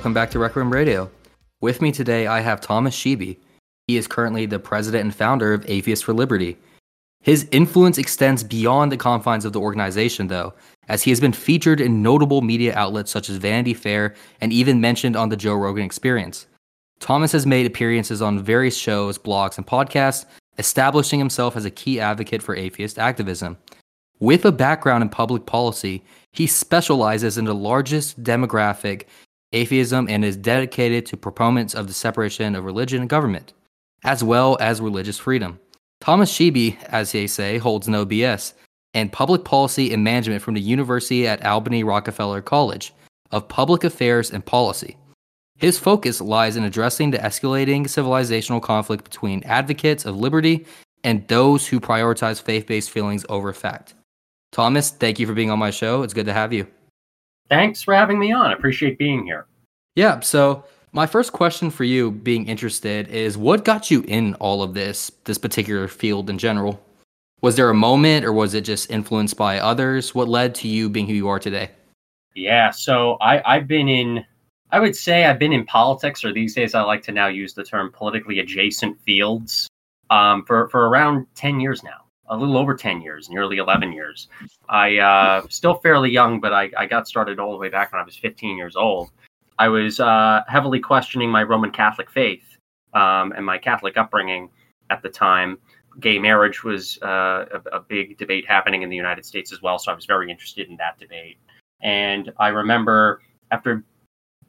Welcome back to Rec Room Radio. With me today, I have Thomas Sheedy. He is currently the president and founder of Atheists for Liberty. His influence extends beyond the confines of the organization, though, as he has been featured in notable media outlets such as Vanity Fair and even mentioned on the Joe Rogan Experience. Thomas has made appearances on various shows, blogs, and podcasts, establishing himself as a key advocate for atheist activism. With a background in public policy, he specializes in the largest demographic, atheism, and is dedicated to proponents of the separation of religion and government, as well as religious freedom. Thomas Sheedy, as they say, holds no BS, and public policy and management from the University at Albany Rockefeller College of Public Affairs and Policy. His focus lies in addressing the escalating civilizational conflict between advocates of liberty and those who prioritize faith based feelings over fact. Thomas, thank you for being on my show. It's good to have you. Thanks for having me on. I appreciate being here. Yeah. So, my first question for you, being interested, is what got you in all of this, this particular field in general? Was there a moment or was it just influenced by others? What led to you being who you are today? Yeah. So, I, I've been in, I would say I've been in politics, or these days I like to now use the term politically adjacent fields um, for, for around 10 years now a little over 10 years, nearly 11 years. I uh, still fairly young, but I, I got started all the way back when I was 15 years old. I was uh, heavily questioning my Roman Catholic faith um, and my Catholic upbringing at the time. Gay marriage was uh, a, a big debate happening in the United States as well, so I was very interested in that debate. And I remember after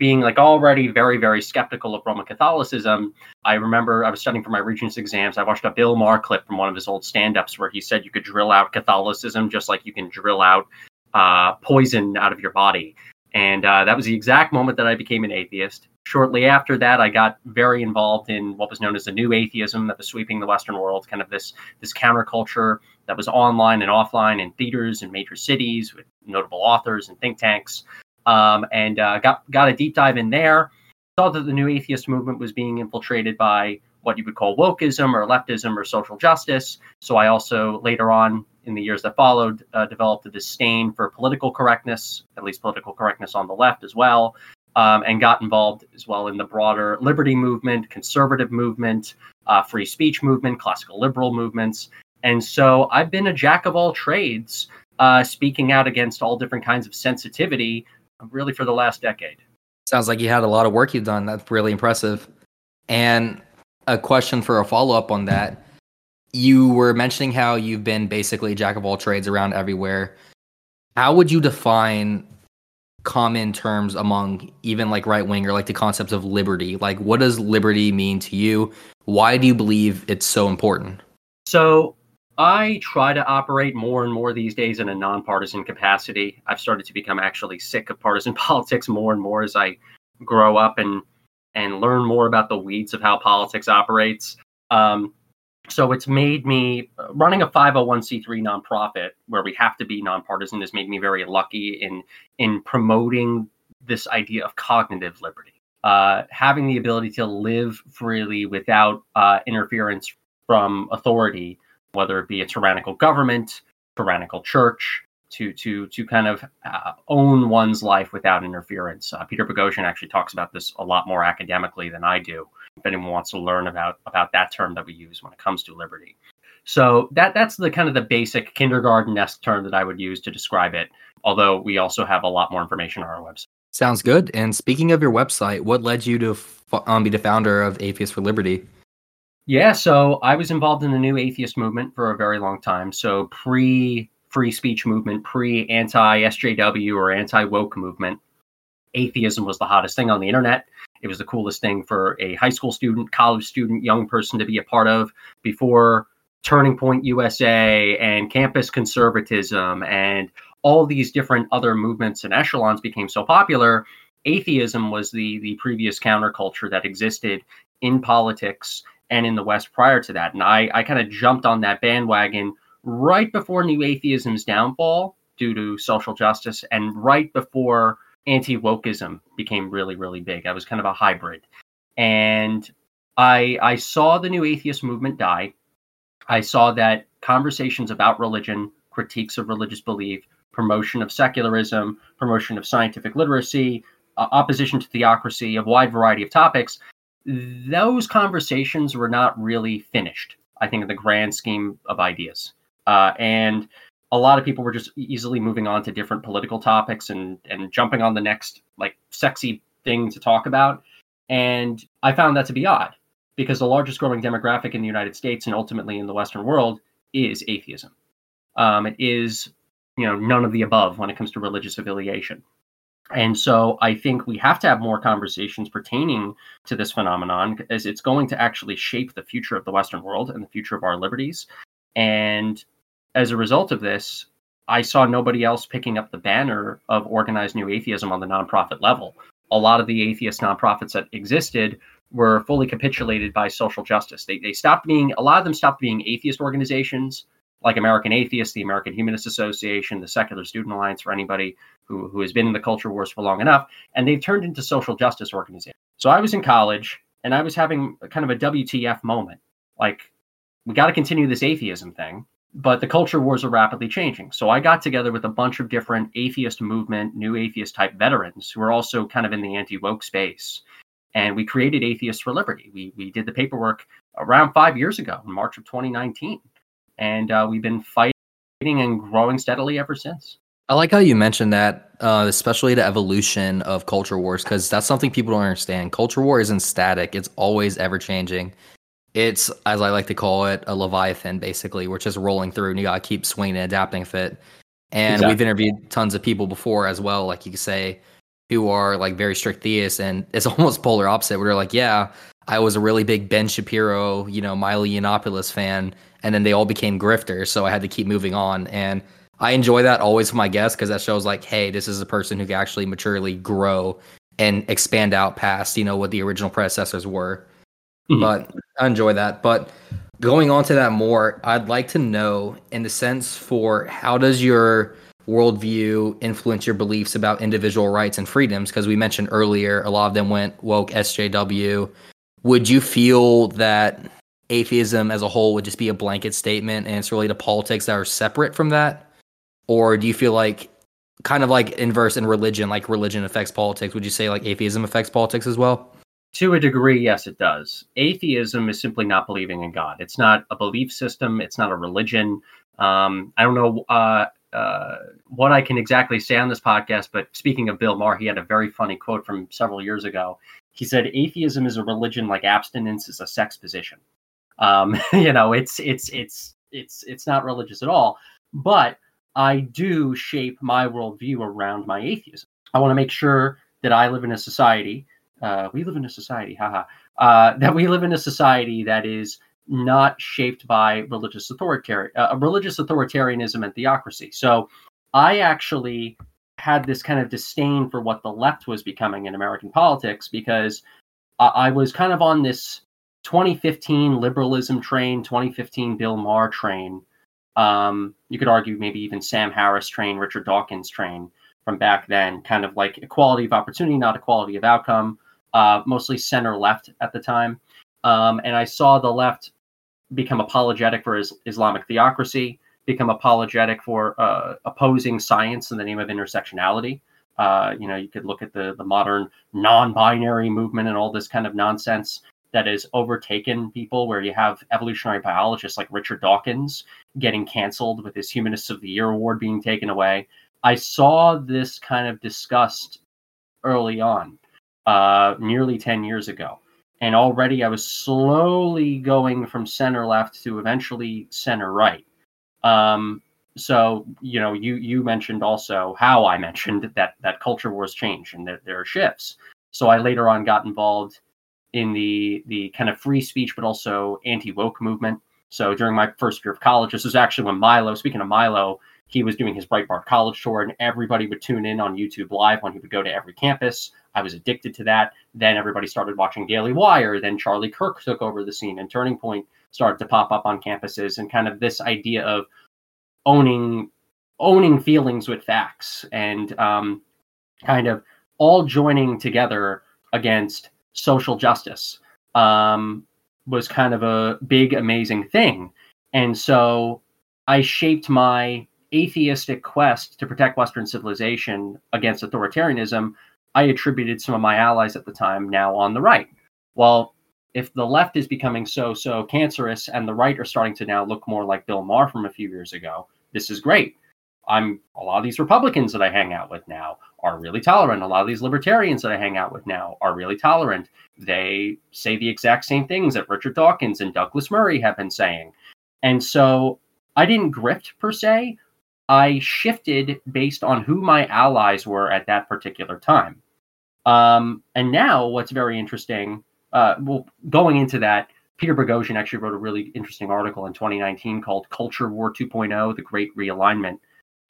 being like already very very skeptical of roman catholicism i remember i was studying for my regents exams. I watched a bill maher clip from one of his old stand-ups where he said you could drill out catholicism just like you can drill out uh, poison out of your body. And uh, that was the exact moment that i became an atheist. Shortly after that i got very involved in what was known as the new atheism that was sweeping the western world kind of this this counterculture that was online and offline in theaters in major cities with notable authors and think tanks um, and uh, got got a deep dive in there. Saw that the new atheist movement was being infiltrated by what you would call wokeism or leftism or social justice. So I also later on in the years that followed uh, developed a disdain for political correctness, at least political correctness on the left as well, um, and got involved as well in the broader liberty movement, conservative movement, uh, free speech movement, classical liberal movements. And so I've been a jack of all trades, uh, speaking out against all different kinds of sensitivity really for the last decade. Sounds like you had a lot of work you've done. That's really impressive. And a question for a follow up on that. You were mentioning how you've been basically jack of all trades around everywhere. How would you define common terms among even like right wing or like the concepts of liberty? Like, what does liberty mean to you? Why do you believe it's so important? So, I try to operate more and more these days in a nonpartisan capacity. I've started to become actually sick of partisan politics more and more as I grow up and and learn more about the weeds of how politics operates. Um, so it's made me running a 501c3 nonprofit where we have to be nonpartisan has made me very lucky in in promoting this idea of cognitive liberty, uh, having the ability to live freely without uh, interference from authority whether it be a tyrannical government, tyrannical church, to to to kind of uh, own one's life without interference. Uh, Peter Boghossian actually talks about this a lot more academically than I do. If anyone wants to learn about about that term that we use when it comes to liberty, so that that's the kind of the basic kindergarten-esque term that I would use to describe it. Although we also have a lot more information on our website. Sounds good. And speaking of your website, what led you to um, be the founder of Atheists for Liberty? Yeah, so I was involved in the new atheist movement for a very long time. So pre free speech movement, pre anti SJW or anti woke movement, atheism was the hottest thing on the internet. It was the coolest thing for a high school student, college student, young person to be a part of before Turning Point USA and campus conservatism and all these different other movements and echelons became so popular. Atheism was the the previous counterculture that existed in politics and in the West prior to that. And I, I kind of jumped on that bandwagon right before New Atheism's downfall due to social justice and right before anti wokeism became really, really big. I was kind of a hybrid. And I, I saw the New Atheist movement die. I saw that conversations about religion, critiques of religious belief, promotion of secularism, promotion of scientific literacy, uh, opposition to theocracy, a wide variety of topics. Those conversations were not really finished, I think, in the grand scheme of ideas. Uh, and a lot of people were just easily moving on to different political topics and and jumping on the next like sexy thing to talk about. And I found that to be odd because the largest growing demographic in the United States and ultimately in the Western world is atheism. Um, it is, you know, none of the above when it comes to religious affiliation. And so I think we have to have more conversations pertaining to this phenomenon as it's going to actually shape the future of the Western world and the future of our liberties. And as a result of this, I saw nobody else picking up the banner of organized new atheism on the nonprofit level. A lot of the atheist nonprofits that existed were fully capitulated by social justice. They, they stopped being, a lot of them stopped being atheist organizations like American Atheists, the American Humanist Association, the Secular Student Alliance for anybody who, who has been in the culture wars for long enough, and they've turned into social justice organizations. So I was in college and I was having kind of a WTF moment. Like, we got to continue this atheism thing, but the culture wars are rapidly changing. So I got together with a bunch of different atheist movement, new atheist type veterans who are also kind of in the anti woke space. And we created Atheists for Liberty. We, we did the paperwork around five years ago in March of 2019 and uh, we've been fighting and growing steadily ever since. I like how you mentioned that, uh, especially the evolution of culture wars, because that's something people don't understand. Culture war isn't static; it's always ever changing. It's, as I like to call it, a leviathan, basically, which is rolling through, and you gotta keep swinging and adapting with it. And exactly. we've interviewed tons of people before as well, like you could say, who are like very strict theists, and it's almost polar opposite. Where they're like, yeah, I was a really big Ben Shapiro, you know, Milo Yiannopoulos fan, and then they all became grifters, so I had to keep moving on. And I enjoy that always for my guests because that shows like, hey, this is a person who can actually maturely grow and expand out past, you know, what the original predecessors were. Mm-hmm. But I enjoy that. But going on to that more, I'd like to know, in the sense for how does your worldview influence your beliefs about individual rights and freedoms? Because we mentioned earlier, a lot of them went woke, SJW. Would you feel that atheism as a whole would just be a blanket statement and it's really the politics that are separate from that? Or do you feel like kind of like inverse in religion, like religion affects politics? Would you say like atheism affects politics as well? To a degree, yes, it does. Atheism is simply not believing in God. It's not a belief system. It's not a religion. Um, I don't know uh, uh, what I can exactly say on this podcast, but speaking of Bill Maher, he had a very funny quote from several years ago. He said, "Atheism is a religion like abstinence is a sex position." Um, you know, it's it's it's it's it's not religious at all. But I do shape my worldview around my atheism. I want to make sure that I live in a society. Uh, we live in a society, haha. Uh, that we live in a society that is not shaped by religious authoritarian, uh, religious authoritarianism and theocracy. So, I actually had this kind of disdain for what the left was becoming in American politics because I, I was kind of on this 2015 liberalism train, 2015 Bill Maher train. Um, you could argue maybe even Sam Harris train, Richard Dawkins train from back then, kind of like equality of opportunity, not equality of outcome, uh, mostly center left at the time. Um, and I saw the left become apologetic for his Islamic theocracy, become apologetic for uh, opposing science in the name of intersectionality. Uh, you know, you could look at the the modern non-binary movement and all this kind of nonsense that has overtaken people where you have evolutionary biologists like Richard Dawkins getting canceled with his Humanists of the Year award being taken away. I saw this kind of discussed early on, uh, nearly 10 years ago. And already I was slowly going from center left to eventually center right. Um, so you know, you you mentioned also how I mentioned that that culture wars change and that there are shifts. So I later on got involved in the the kind of free speech but also anti woke movement. So during my first year of college, this was actually when Milo, speaking of Milo, he was doing his Breitbart College tour, and everybody would tune in on YouTube Live when he would go to every campus. I was addicted to that. Then everybody started watching Daily Wire. Then Charlie Kirk took over the scene, and Turning Point started to pop up on campuses, and kind of this idea of owning owning feelings with facts and um, kind of all joining together against social justice um, was kind of a big, amazing thing. And so I shaped my atheistic quest to protect Western civilization against authoritarianism I attributed some of my allies at the time now on the right. Well, if the left is becoming so so cancerous and the right are starting to now look more like Bill Maher from a few years ago, this is great. I'm a lot of these Republicans that I hang out with now are really tolerant. A lot of these libertarians that I hang out with now are really tolerant. They say the exact same things that Richard Dawkins and Douglas Murray have been saying. And so I didn't grift per se. I shifted based on who my allies were at that particular time. Um, and now, what's very interesting, uh, well, going into that, Peter Boghossian actually wrote a really interesting article in 2019 called Culture War 2.0 The Great Realignment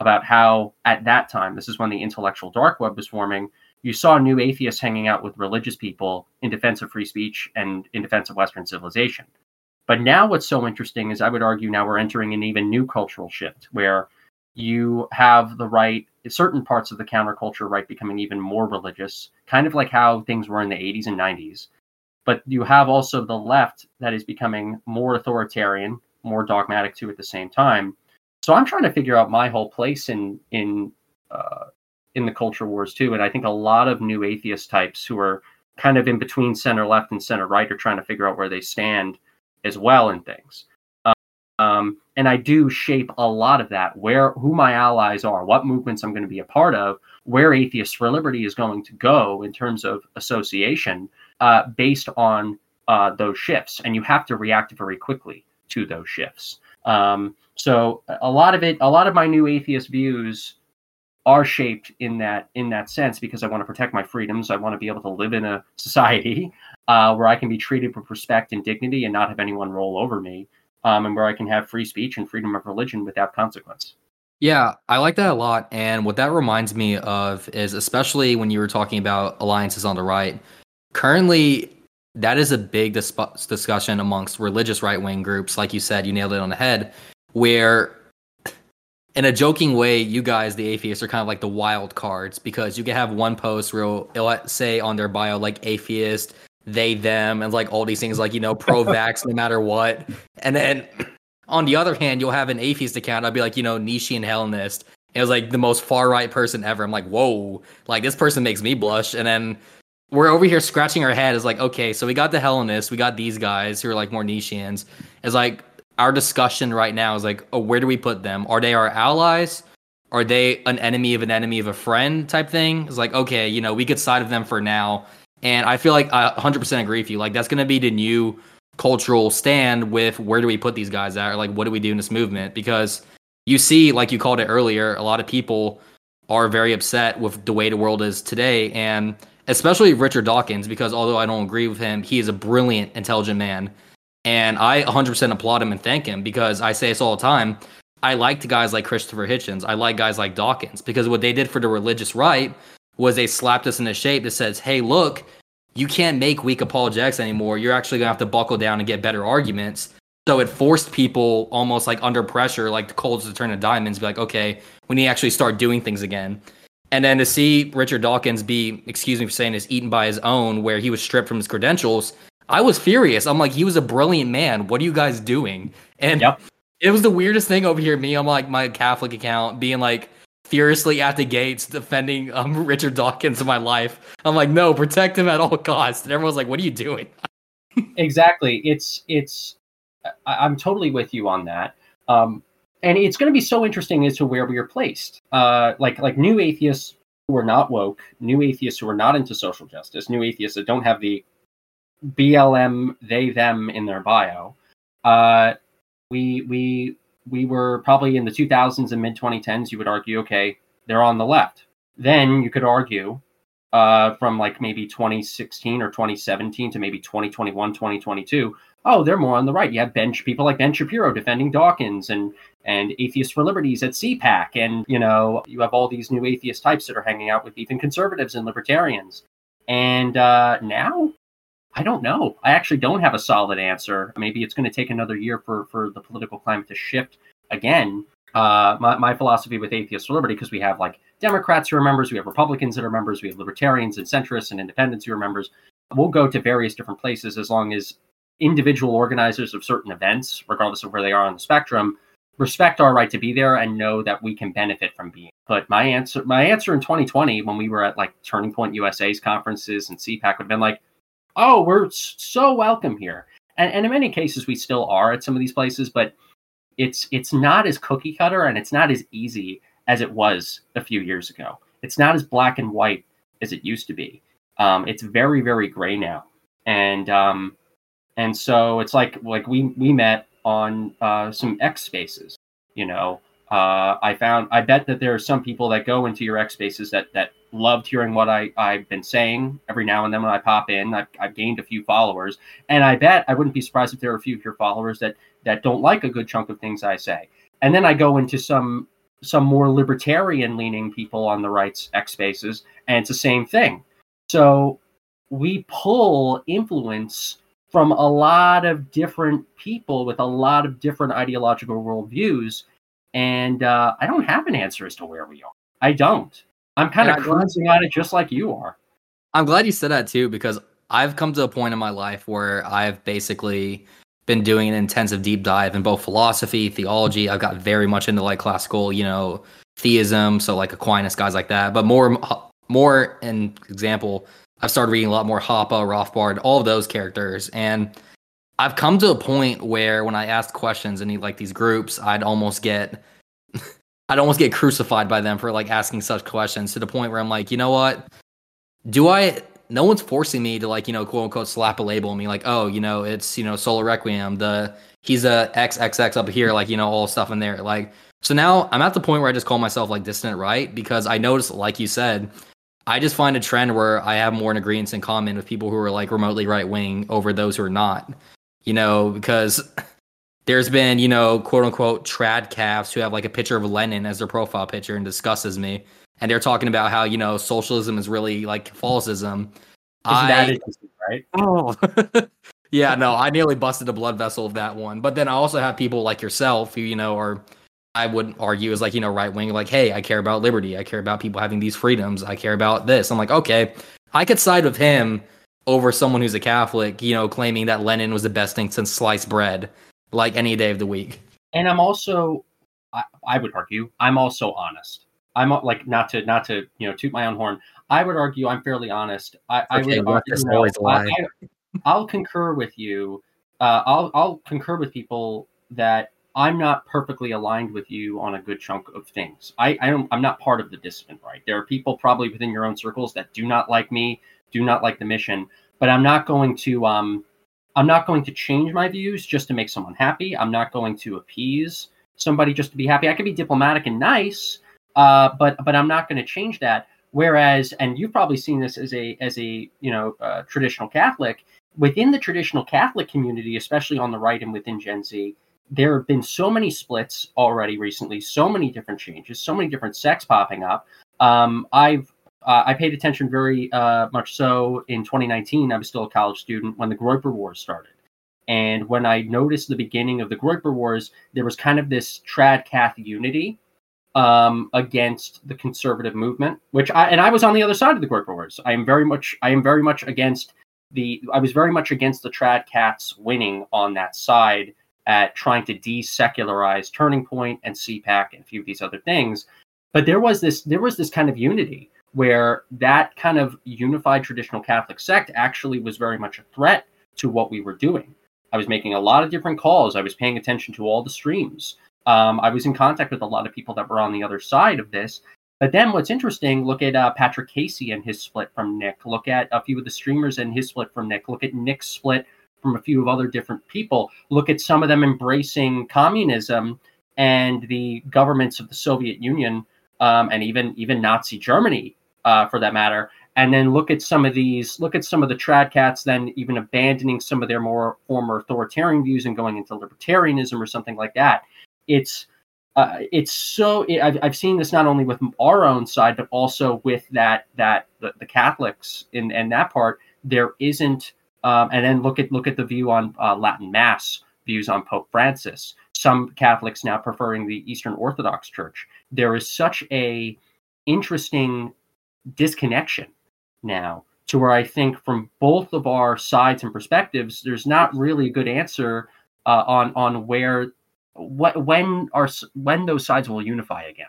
about how, at that time, this is when the intellectual dark web was forming, you saw new atheists hanging out with religious people in defense of free speech and in defense of Western civilization. But now, what's so interesting is I would argue now we're entering an even new cultural shift where you have the right, certain parts of the counterculture right becoming even more religious, kind of like how things were in the 80s and 90s. But you have also the left that is becoming more authoritarian, more dogmatic too at the same time. So I'm trying to figure out my whole place in in uh, in the culture wars too, and I think a lot of new atheist types who are kind of in between center left and center right are trying to figure out where they stand as well in things. Um, and I do shape a lot of that, where who my allies are, what movements I'm going to be a part of, where Atheists for Liberty is going to go in terms of association, uh, based on uh, those shifts. And you have to react very quickly to those shifts. Um, so a lot of it, a lot of my new atheist views are shaped in that in that sense because I want to protect my freedoms. I want to be able to live in a society uh, where I can be treated with respect and dignity and not have anyone roll over me, um, and where I can have free speech and freedom of religion without consequence. Yeah, I like that a lot. And what that reminds me of is especially when you were talking about alliances on the right. Currently, that is a big dis- discussion amongst religious right wing groups. Like you said, you nailed it on the head, where in a joking way, you guys, the atheists, are kind of like the wild cards because you can have one post where it'll say on their bio, like atheist, they, them, and like all these things, like, you know, pro vax no matter what. And then on the other hand, you'll have an atheist account. I'll be like, you know, Nietzschean Hellenist. It was like the most far right person ever. I'm like, whoa, like this person makes me blush. And then we're over here scratching our head is like, okay, so we got the Hellenists, we got these guys who are like more Nietzscheans. It's like our discussion right now is like, oh, where do we put them? Are they our allies? Are they an enemy of an enemy of a friend type thing? It's like, okay, you know, we could side of them for now. And I feel like I 100% agree with you. Like, that's going to be the new cultural stand with where do we put these guys at? Or like, what do we do in this movement? Because you see, like you called it earlier, a lot of people are very upset with the way the world is today. And especially Richard Dawkins, because although I don't agree with him, he is a brilliant, intelligent man. And I 100% applaud him and thank him because I say this all the time. I liked guys like Christopher Hitchens. I like guys like Dawkins because what they did for the religious right was they slapped us in the shape that says, hey, look, you can't make weak apologetics anymore. You're actually going to have to buckle down and get better arguments. So it forced people almost like under pressure, like the coals to turn to diamonds, be like, okay, we need to actually start doing things again. And then to see Richard Dawkins be, excuse me for saying this, eaten by his own, where he was stripped from his credentials, I was furious. I'm like, he was a brilliant man. What are you guys doing? And yep. it was the weirdest thing over here. Me on like my Catholic account being like furiously at the gates defending um, Richard Dawkins in my life. I'm like, no, protect him at all costs. And everyone's like, what are you doing? exactly. It's it's. I, am totally with you on that. Um, and it's going to be so interesting as to where we are placed. Uh, like like new atheists who are not woke, new atheists who are not into social justice, new atheists that don't have the BLM they them in their bio. Uh, we we we were probably in the 2000s and mid 2010s. You would argue, okay, they're on the left. Then you could argue uh, from like maybe 2016 or 2017 to maybe 2021, 2022. Oh, they're more on the right. You have bench people like Ben Shapiro defending Dawkins and and Atheists for Liberties at CPAC, and you know you have all these new atheist types that are hanging out with even conservatives and libertarians. And uh, now I don't know. I actually don't have a solid answer. Maybe it's going to take another year for, for the political climate to shift again. Uh, my, my philosophy with Atheists for Liberty, because we have like Democrats who are members, we have Republicans that are members, we have libertarians and centrists and independents who are members. We'll go to various different places as long as individual organizers of certain events, regardless of where they are on the spectrum, respect our right to be there and know that we can benefit from being. But my answer, my answer in 2020, when we were at like Turning Point USA's conferences and CPAC, would have been like, "Oh, we're so welcome here," and, and in many cases we still are at some of these places, but it's it's not as cookie cutter and it's not as easy as it was a few years ago. It's not as black and white as it used to be. Um, it's very very gray now, and um, and so it's like like we we met on uh, some X spaces. You know, uh, I found I bet that there are some people that go into your X spaces that that loved hearing what I I've been saying every now and then when I pop in. I've, I've gained a few followers, and I bet I wouldn't be surprised if there are a few of your followers that that don't like a good chunk of things I say. And then I go into some some more libertarian leaning people on the right's X spaces, and it's the same thing. So we pull influence from a lot of different people with a lot of different ideological worldviews. And uh, I don't have an answer as to where we are. I don't. I'm kind of cruising on it just like you are. I'm glad you said that too, because I've come to a point in my life where I've basically been doing an intensive deep dive in both philosophy, theology. I've got very much into like classical, you know, theism, so like Aquinas, guys like that. But more, more an example, I've started reading a lot more Hoppe, Rothbard, all of those characters, and I've come to a point where when I ask questions in like these groups, I'd almost get, I'd almost get crucified by them for like asking such questions to the point where I'm like, you know what? Do I? No one's forcing me to like you know quote unquote slap a label on me like oh you know it's you know Sola Requiem the he's a XXX up here like you know all stuff in there like so now I'm at the point where I just call myself like dissident right because I notice, like you said I just find a trend where I have more in agreement in common with people who are like remotely right wing over those who are not. You know, because there's been, you know, quote unquote trad calves who have like a picture of Lenin as their profile picture and discusses me. And they're talking about how, you know, socialism is really like Catholicism. I, right? Oh, yeah, no, I nearly busted a blood vessel of that one. But then I also have people like yourself who, you know, are I wouldn't argue is like, you know, right wing, like, hey, I care about liberty. I care about people having these freedoms. I care about this. I'm like, okay, I could side with him over someone who's a Catholic, you know, claiming that Lenin was the best thing since sliced bread, like any day of the week. And I'm also, I, I would argue, I'm also honest. I'm like not to not to you know toot my own horn. I would argue I'm fairly honest. I, I would argue, you know, I, I, will concur with you. Uh, I'll I'll concur with people that I'm not perfectly aligned with you on a good chunk of things. I, I don't, I'm not part of the dissident right. There are people probably within your own circles that do not like me, do not like the mission, but I'm not going to um I'm not going to change my views just to make someone happy. I'm not going to appease somebody just to be happy. I can be diplomatic and nice, uh, but but I'm not going to change that. Whereas, and you've probably seen this as a as a you know uh, traditional Catholic within the traditional Catholic community, especially on the right and within Gen Z there have been so many splits already recently, so many different changes, so many different sects popping up. Um, I've uh, I paid attention very uh, much so in 2019. I was still a college student when the Groyper Wars started, and when I noticed the beginning of the Groyper Wars, there was kind of this trad cath unity um, against the conservative movement, which I and I was on the other side of the Groyper Wars. I am very much I am very much against the I was very much against the trad cats winning on that side at trying to desecularize Turning Point and CPAC and a few of these other things. But there was this there was this kind of unity where that kind of unified traditional Catholic sect actually was very much a threat to what we were doing. I was making a lot of different calls. I was paying attention to all the streams. Um, I was in contact with a lot of people that were on the other side of this. But then what's interesting, look at uh, Patrick Casey and his split from Nick. Look at a few of the streamers and his split from Nick. Look at Nick's split from a few of other different people. Look at some of them embracing communism and the governments of the Soviet Union um, and even even Nazi Germany, uh, for that matter. And then look at some of these. Look at some of the trad cats. Then even abandoning some of their more former authoritarian views and going into libertarianism or something like that. It's uh, it's so it, I've, I've seen this not only with our own side but also with that that the, the Catholics in and that part there isn't um, and then look at look at the view on uh, Latin Mass views on Pope Francis. Some Catholics now preferring the Eastern Orthodox Church. There is such a interesting disconnection now to where I think from both of our sides and perspectives, there's not really a good answer uh, on on where what when are when those sides will unify again.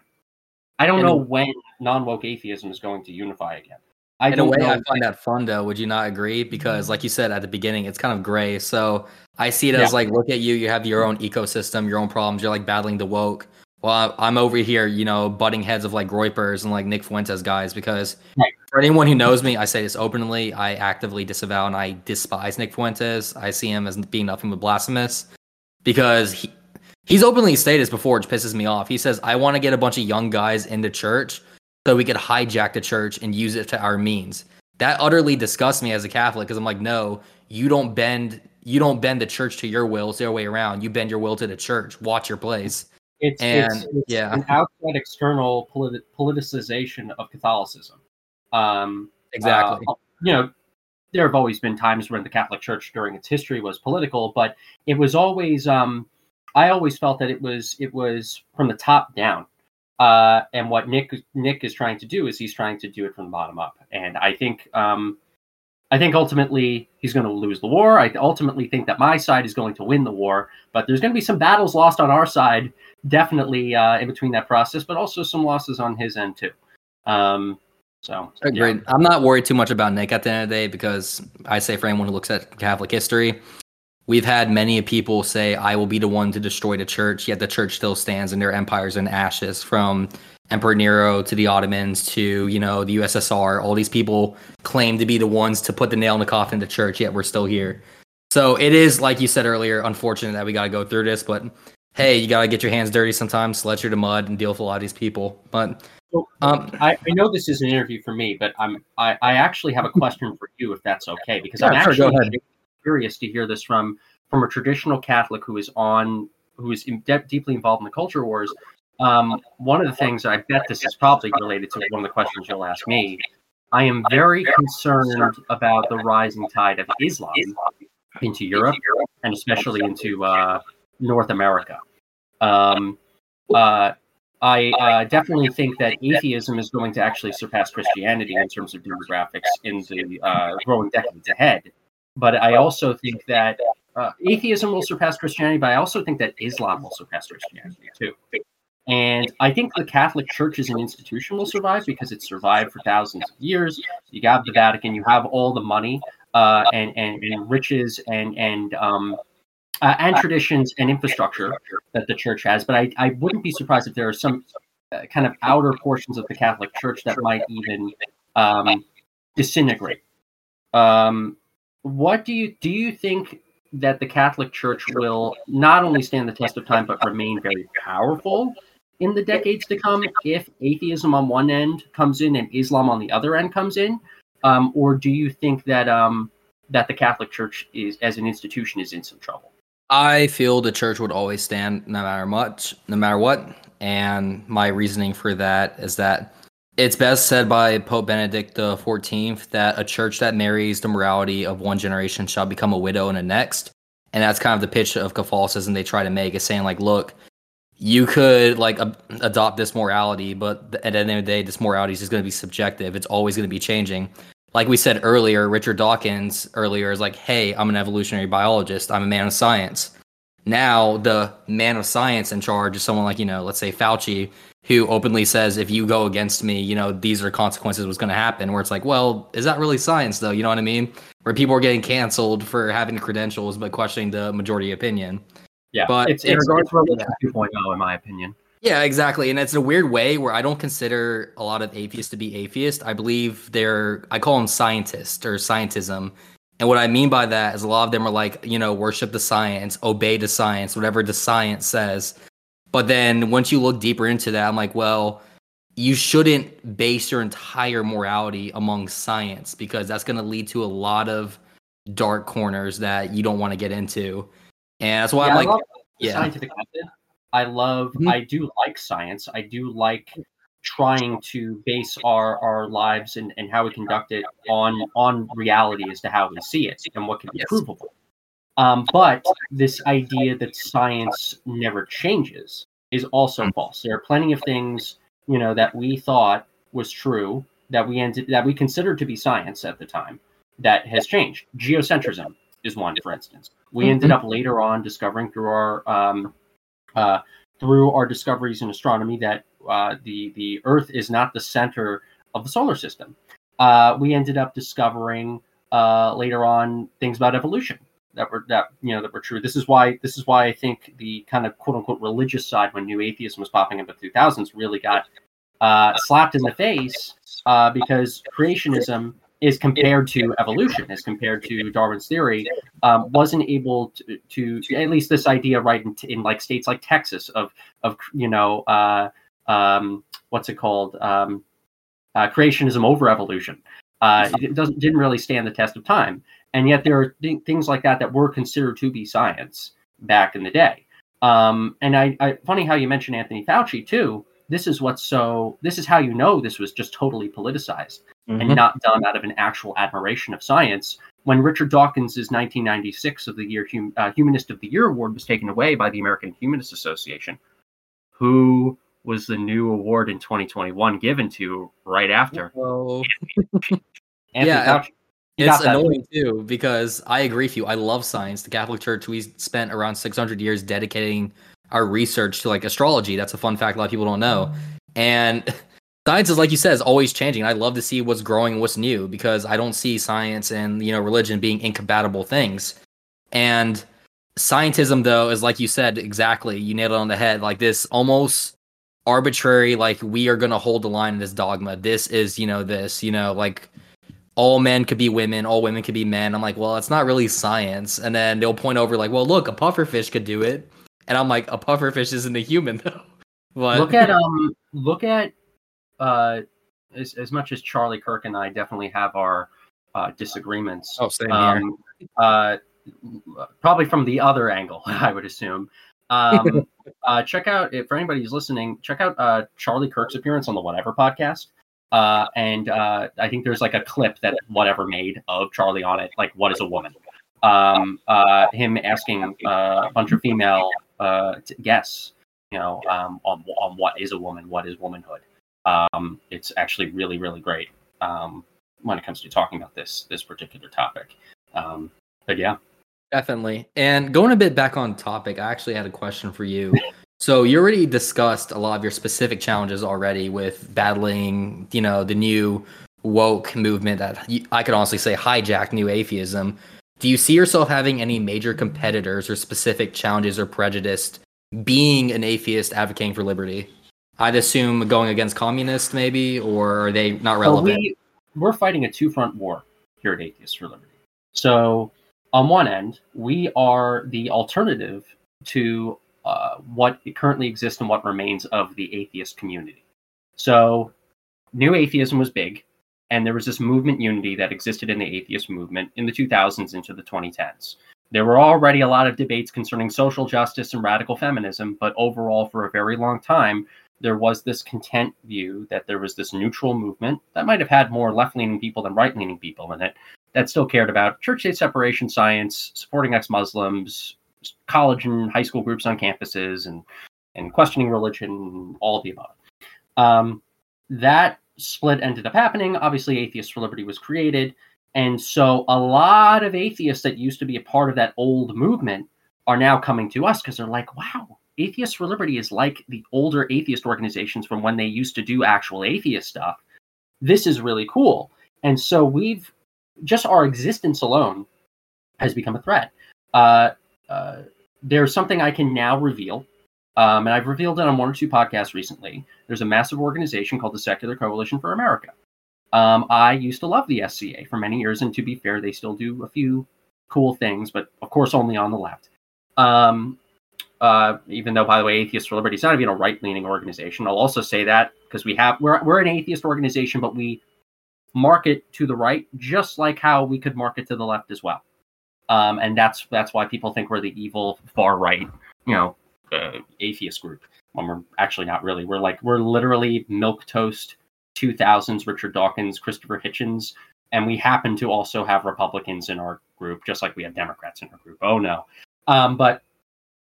I don't In a- know when non woke atheism is going to unify again. I In a don't way, know. I find that fun though. Would you not agree? Because, like you said at the beginning, it's kind of gray. So I see it as like, look at you. You have your own ecosystem, your own problems. You're like battling the woke. Well, I'm over here, you know, butting heads of like Groypers and like Nick Fuentes guys. Because Right. for anyone who knows me, I say this openly. I actively disavow and I despise Nick Fuentes. I see him as being nothing but blasphemous because he. He's openly stated this before, which pisses me off. He says, I want to get a bunch of young guys into church so we could hijack the church and use it to our means. That utterly disgusts me as a Catholic because I'm like, no, you don't bend you don't bend the church to your will, it's the other way around. You bend your will to the church. Watch your place. It's, and, it's, it's yeah. an outside external politi- politicization of Catholicism. Um, Exactly. Uh, you know, there have always been times when the Catholic Church during its history was political, but it was always. Um, I always felt that it was it was from the top down. Uh, and what Nick Nick is trying to do is he's trying to do it from the bottom up. And I think um, I think ultimately he's going to lose the war. I ultimately think that my side is going to win the war, but there's going to be some battles lost on our side, definitely uh, in between that process, but also some losses on his end too. Um, so yeah. I'm not worried too much about Nick at the end of the day because I say for anyone who looks at Catholic history, we've had many people say, I will be the one to destroy the church, yet the church still stands and their empires in ashes from Emperor Nero to the Ottomans to, you know, the USSR. All these people claim to be the ones to put the nail in the coffin of the church, yet we're still here. So it is, like you said earlier, unfortunate that we got to go through this, but hey, you got to get your hands dirty sometimes, sledge through the mud, and deal with a lot of these people. But um, I, I know this is an interview for me, but I'm I, I actually have a question for you, if that's okay, because I'm sure, actually curious to hear this from from a traditional Catholic who is on who is in de- deeply involved in the culture wars. Um, one of the things I bet this is probably related to one of the questions you'll ask me. I am very concerned about the rising tide of Islam into Europe and especially into uh, North America. Um, uh, I uh, definitely think that atheism is going to actually surpass Christianity in terms of demographics in the uh, growing decades ahead. But I also think that uh, atheism will surpass Christianity, but I also think that Islam will surpass Christianity too. And I think the Catholic Church as an institution will survive because it's survived for thousands of years. You have the Vatican, you have all the money uh, and, and, and riches and and um, uh, and traditions and infrastructure that the church has. But I, I wouldn't be surprised if there are some uh, kind of outer portions of the Catholic Church that might even um, disintegrate. Um, what do you do? You think that the Catholic Church will not only stand the test of time but remain very powerful in the decades to come if atheism on one end comes in and Islam on the other end comes in? Um, or do you think that um, that the Catholic Church is, as an institution, is in some trouble? I feel the church would always stand no matter much, no matter what. And my reasoning for that is that it's best said by Pope Benedict the Fourteenth that a church that marries the morality of one generation shall become a widow in the next. And that's kind of the pitch of Catholicism they try to make is saying like, look, you could like adopt this morality, but at the end of the day, this morality is just going to be subjective. It's always going to be changing. Like we said earlier, Richard Dawkins earlier is like, hey, I'm an evolutionary biologist. I'm a man of science. Now the man of science in charge is someone like, you know, let's say Fauci, who openly says, if you go against me, you know, these are consequences what's going to happen. Where it's like, well, is that really science though? You know what I mean? Where people are getting canceled for having credentials but questioning the majority opinion. Yeah, But it's, in it's, regards to- religion 2.0 in my opinion. Yeah, exactly. And it's a weird way where I don't consider a lot of atheists to be atheist. I believe they're, I call them scientists or scientism. And what I mean by that is a lot of them are like, you know, worship the science, obey the science, whatever the science says. But then once you look deeper into that, I'm like, well, you shouldn't base your entire morality among science because that's going to lead to a lot of dark corners that you don't want to get into. And that's why Yeah, I'm like, yeah. I love. Mhm. I do like science. I do like trying to base our our lives and, and how we conduct it on on reality as to how we see it and what can be Yes. provable. Um, but this idea that science never changes is also Mm. false. There are plenty of things you know that we thought was true that we ended that we considered to be science at the time that has changed. Geocentrism is one, for instance. We ended up later on discovering through our um, uh, through our discoveries in astronomy that uh, the the Earth is not the center of the solar system. Uh, we ended up discovering uh, later on things about evolution that were that you know that were true. This is why this is why I think the kind of quote unquote religious side when new atheism was popping up in the 2000s really got uh, slapped in the face because creationism is compared to evolution, as compared to Darwin's theory, um, wasn't able to, to, to, at least this idea right in, in, like states like Texas of of you know uh, um, what's it called um, uh, creationism over evolution. Uh, it doesn't didn't really stand the test of time, and yet there are th- things like that that were considered to be science back in the day. Um, and I, I, funny how you mentioned Anthony Fauci too. This is what's so. This is how you know this was just totally politicized mm-hmm. and not done out of an actual admiration of science. When Richard Dawkins' 1996 of the year hum, uh, Humanist of the Year award was taken away by the American Humanist Association, who was the new award in 2021 given to right after? Oh. yeah, it's annoying too because I agree with you. I love science. The Catholic Church, we spent around 600 years dedicating our research to like astrology. That's a fun fact a lot of people don't know. And science is like you said is always changing. I love to see what's growing what's new because i don't see science and you know religion being incompatible things. And scientism though is like you said exactly you nailed it on the head like this almost arbitrary like we are going to hold the line in this dogma. This is you know this you know like all men could be women all women could be men. I'm like well it's not really science. And then they'll point over like well look a pufferfish could do it and i'm like a pufferfish isn't a human though but look at um look at uh, as, as much as Charlie Kirk and I definitely have our uh, disagreements. Oh, same um, here. Uh, probably from the other angle, I would assume. Um, uh, check out if for anybody who's listening, check out uh, Charlie Kirk's appearance on the Whatever podcast. Uh, and uh, I think there's like a clip that Whatever made of Charlie on it, like "What is a woman?" Um, uh, him asking uh, a bunch of female uh, guests, you know, um, on on what is a woman, what is womanhood, um, it's actually really, really great um, when it comes to talking about this this particular topic. Um, but yeah, definitely. And going a bit back on topic, I actually had a question for you. so you already discussed a lot of your specific challenges already with battling, you know, the new woke movement that I could honestly say hijacked new atheism. Do you see yourself having any major competitors or specific challenges or prejudice being an atheist advocating for liberty? I'd assume going against communists, maybe, or are they not relevant? we, we're fighting a two front war here at Atheists for Liberty. So, on one end, we are the alternative to uh, what currently exists and what remains of the atheist community. So, new atheism was big, and there was this movement unity that existed in the atheist movement in the 2000s into the 2010s. There were already a lot of debates concerning social justice and radical feminism, but overall, for a very long time, there was this content view that there was this neutral movement that might have had more left leaning people than right leaning people in it that still cared about church state separation science, supporting ex Muslims, college and high school groups on campuses, and, and questioning religion, all of the above. Um, that split ended up happening. Obviously, Atheists for Liberty was created. And so a lot of atheists that used to be a part of that old movement are now coming to us because they're like, wow, Atheists for Liberty is like the older atheist organizations from when they used to do actual atheist stuff. This is really cool. And so we've just our existence alone has become a threat. Uh, uh, there's something I can now reveal, um, and I've revealed it on one or two podcasts recently. There's a massive organization called the Secular Coalition for America. Um, I used to love the SCA for many years, and to be fair, they still do a few cool things, but of course only on the left. Um, uh, even though, by the way, Atheists for Liberty is not even a right-leaning organization. I'll also say that because we have we're we're an atheist organization, but we market to the right, just like how we could market to the left as well. Um, and that's that's why people think we're the evil far right, you know, uh, atheist group. When we're actually not really. We're like we're literally milk toast, two thousands, Richard Dawkins, Christopher Hitchens, and we happen to also have Republicans in our group, just like we have Democrats in our group. Oh no, um, but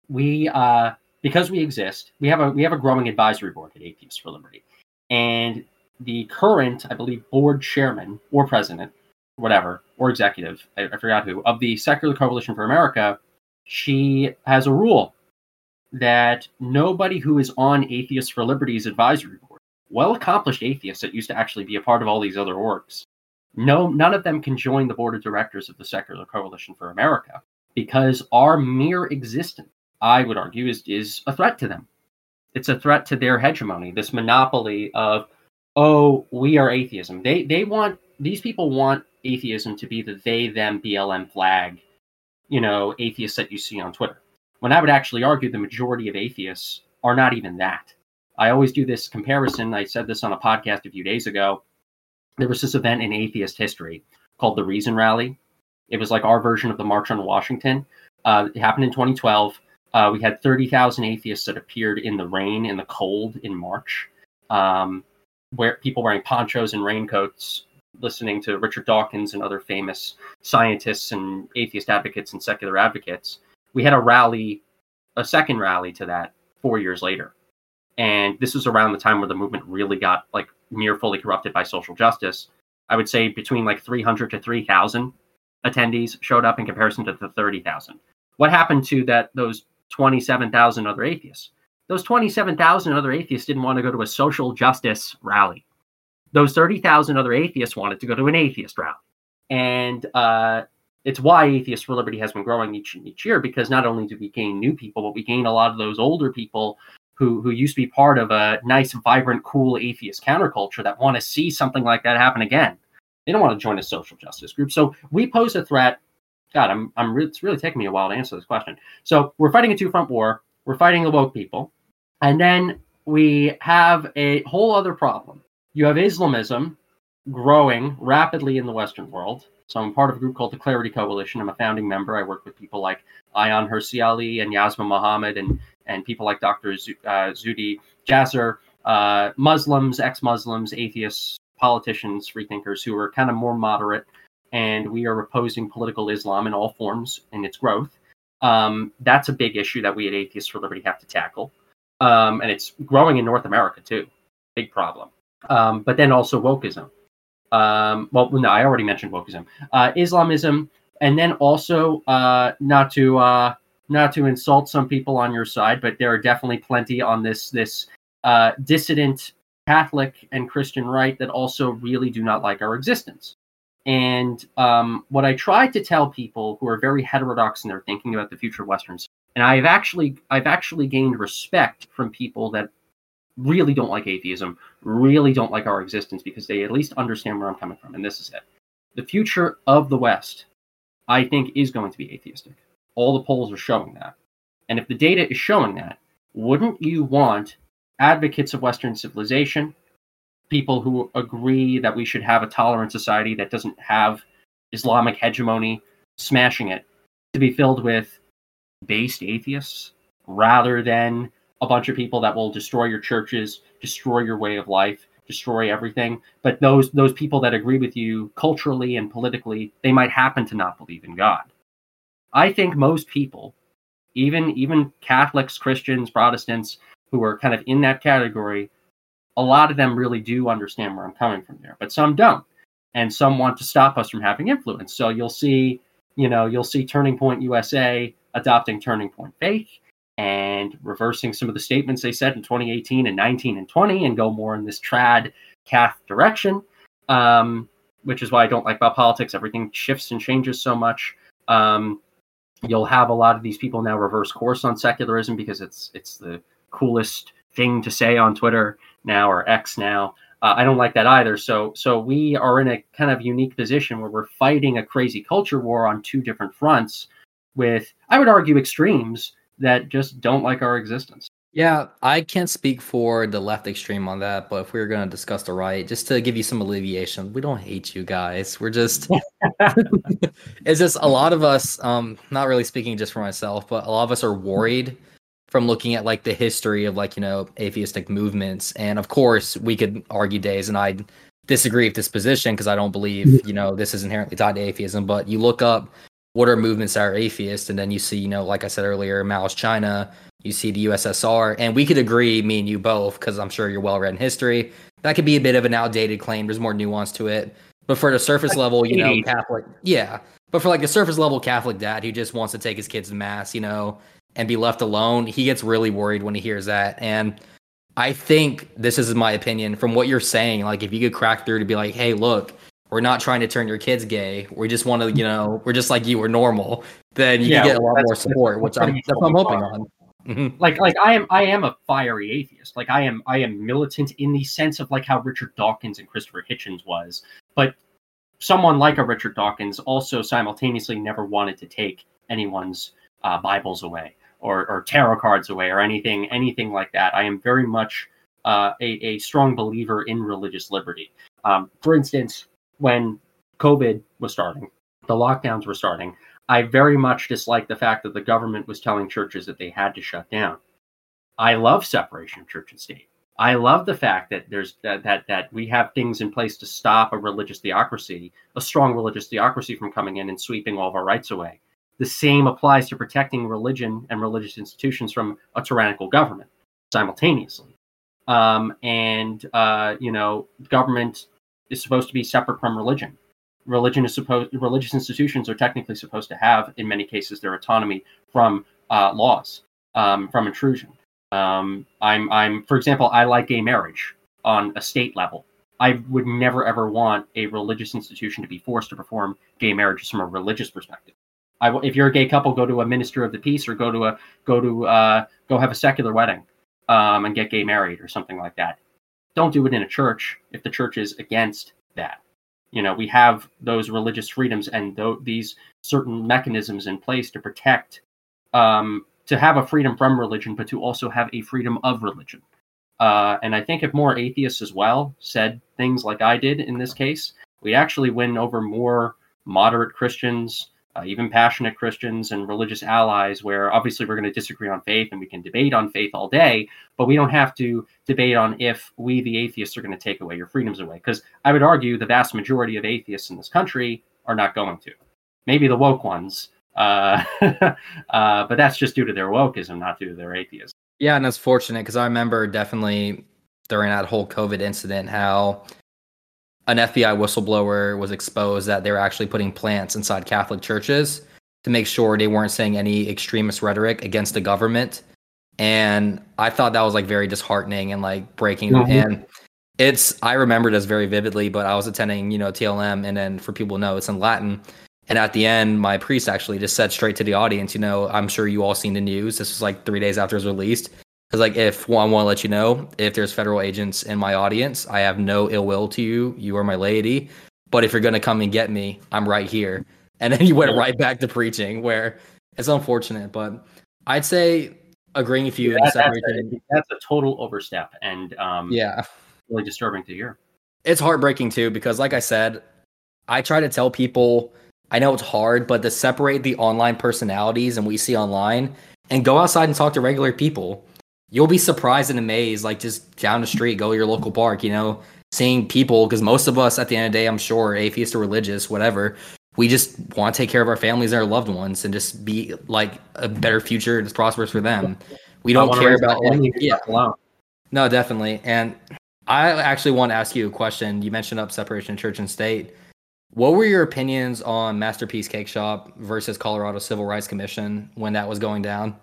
we uh, because we exist, we have a we have a growing advisory board at Atheists for Liberty, and the current, I believe, board chairman or president, whatever, or executive, I, I forgot who, of the Secular Coalition for America, she has a rule that nobody who is on Atheists for Liberty's advisory board, well accomplished atheists that used to actually be a part of all these other orgs, no, none of them can join the board of directors of the Secular Coalition for America because our mere existence, I would argue, is, is a threat to them. It's a threat to their hegemony, this monopoly of, oh, we are atheism. They they want these people want atheism to be the they them BLM flag, you know, atheists that you see on Twitter. When I would actually argue the majority of atheists are not even that. I always do this comparison. I said this on a podcast a few days ago. There was this event in atheist history called the Reason Rally. It was like our version of the March on Washington. Uh, it happened in 2012. Uh, we had 30,000 atheists that appeared in the rain, in the cold in March, um, where people wearing ponchos and raincoats, listening to Richard Dawkins and other famous scientists and atheist advocates and secular advocates. We had a rally, a second rally to that four years later. And this was around the time where the movement really got like near fully corrupted by social justice. I would say between like 300 to 3,000 attendees showed up in comparison to the 30,000. What happened to that those 27,000 other atheists? Those 27,000 other atheists didn't want to go to a social justice rally. Those 30,000 other atheists wanted to go to an atheist rally. And uh, it's why Atheists for Liberty has been growing each each year because not only do we gain new people, but we gain a lot of those older people who who used to be part of a nice, vibrant, cool atheist counterculture that want to see something like that happen again. They don't want to join a social justice group. So we pose a threat. God, I'm I'm re- it's really taking me a while to answer this question. So we're fighting a two front war. We're fighting the woke people, and then we have a whole other problem. You have Islamism growing rapidly in the Western world. So I'm part of a group called the Clarity Coalition. I'm a founding member. I work with people like Ayaan Hirsi Ali and Yasmin Mohammed and and people like Dr. Z- uh, Zuhdi Jasser, uh, Muslims, ex-Muslims, atheists, politicians, freethinkers who are kind of more moderate, and we are opposing political Islam in all forms and its growth. Um, that's a big issue that we at Atheists for Liberty have to tackle, um, and it's growing in North America too. Big problem. Um, but then also wokeism. Um, well, no, I already mentioned wokeism, uh, Islamism, and then also uh, not to uh, not to insult some people on your side, but there are definitely plenty on this this uh, dissident Catholic and Christian right that also really do not like our existence. And um, what I try to tell people who are very heterodox in their thinking about the future of Westerns, and I've actually I've actually gained respect from people that really don't like atheism, really don't like our existence because they at least understand where I'm coming from. And this is it. The future of the West, I think, is going to be atheistic. All the polls are showing that. And if the data is showing that, wouldn't you want advocates of Western civilization, people who agree that we should have a tolerant society that doesn't have Islamic hegemony smashing it, to be filled with based atheists rather than a bunch of people that will destroy your churches, destroy your way of life, destroy everything. But those those people that agree with you culturally and politically, they might happen to not believe in God. I think most people, even even Catholics, Christians, Protestants, who are kind of in that category, a lot of them really do understand where I'm coming from there, but some don't. And some want to stop us from having influence. So you'll see, you know, you'll see Turning Point USA adopting Turning Point Faith and reversing some of the statements they said in 2018 and 19 and 20 and go more in this trad cath direction um, which is why i don't like about politics. Everything shifts and changes so much. Um, you'll have a lot of these people now reverse course on secularism because it's it's the coolest thing to say on twitter now or x now. Uh, i don't like that either. So so we are in a kind of unique position where we're fighting a crazy culture war on two different fronts with i would argue extremes that just don't like our existence. Yeah, I can't speak for the left extreme on that, but if we are going to discuss the right, just to give you some alleviation, we don't hate you guys. We're just, it's just a lot of us, um, not really speaking just for myself, but a lot of us are worried from looking at like the history of like, you know, atheistic movements. And of course, we could argue days, and I disagree with this position because I don't believe, you know, this is inherently tied to atheism, but you look up what are movements that are atheist? And then you see, you know, like I said earlier, Mao's China, you see the USSR, and we could agree, me and you both, because I'm sure you're well read in history. That could be a bit of an outdated claim. There's more nuance to it. But for the surface level, you know, Catholic, yeah. But for like the surface level Catholic dad who just wants to take his kids to mass, you know, and be left alone, he gets really worried when he hears that. And I think this is my opinion from what you're saying. Like, if you could crack through to be like, hey, look, we're not trying to turn your kids gay. We just want to, you know, we're just like you, we're normal. Then you yeah, get a lot more support, which I'm, that's what I'm hoping on. Mm-hmm. Like, like I am, I am a fiery atheist. Like, I am, I am militant in the sense of like how Richard Dawkins and Christopher Hitchens was. But someone like a Richard Dawkins also simultaneously never wanted to take anyone's uh, Bibles away or, or tarot cards away or anything, anything like that. I am very much uh, a, a strong believer in religious liberty. Um, for instance, when COVID was starting, the lockdowns were starting, I very much disliked the fact that the government was telling churches that they had to shut down. I love separation of church and state. I love the fact that there's that, that that we have things in place to stop a religious theocracy, a strong religious theocracy from coming in and sweeping all of our rights away. The same applies to protecting religion and religious institutions from a tyrannical government simultaneously. Um, and uh, you know, government is supposed to be separate from religion. Religion is supposed religious institutions are technically supposed to have, in many cases, their autonomy from uh, laws, um, from intrusion. Um, I'm, I'm, for example, I like gay marriage on a state level. I would never ever want a religious institution to be forced to perform gay marriages from a religious perspective. I, if you're a gay couple, go to a minister of the peace or go to a go to uh, go have a secular wedding um, and get gay married or something like that don't do it in a church if the church is against that. You know, we have those religious freedoms and th- these certain mechanisms in place to protect, um, to have a freedom from religion, but to also have a freedom of religion. Uh, and I think if more atheists as well said things like I did in this case, we'd actually win over more moderate Christians, uh, even passionate Christians and religious allies, where obviously we're going to disagree on faith and we can debate on faith all day, but we don't have to debate on if we, the atheists, are going to take away your freedoms away. Because I would argue the vast majority of atheists in this country are not going to. Maybe the woke ones, uh, uh, but that's just due to their wokeism, not due to their atheism. Yeah, and it's fortunate because I remember definitely during that whole COVID incident how an FBI whistleblower was exposed that they were actually putting plants inside Catholic churches to make sure they weren't saying any extremist rhetoric against the government. And I thought that was like very disheartening and like breaking. Mm-hmm. And it's I remember this very vividly, but I was attending, you know, TLM and then for people to know it's in Latin. And at the end, my priest actually just said straight to the audience, you know, I'm sure you all seen the news. This was like three days after it was released. Because like if one want to let you know, if there's federal agents in my audience, I have no ill will to you. You are my laity. But if you're gonna come and get me, I'm right here. And then you went right back to preaching, where it's unfortunate, but I'd say agreeing with you. Yeah, that's, a, that's, a, total overstep, and um, yeah, really disturbing to hear. It's heartbreaking too because, like I said, I try to tell people. I know it's hard, but to separate the online personalities and we see online, and go outside and talk to regular people you'll be surprised and amazed, like just down the street, go to your local park, you know, seeing people, because most of us at the end of the day, I'm sure, atheist or religious, whatever, we just want to take care of our families and our loved ones and just be like a better future that's prosperous for them. We don't care about like, yeah. No, definitely. And I actually want to ask you a question. You mentioned up separation of church and state. What were your opinions on Masterpiece Cake Shop versus Colorado Civil Rights Commission when that was going down?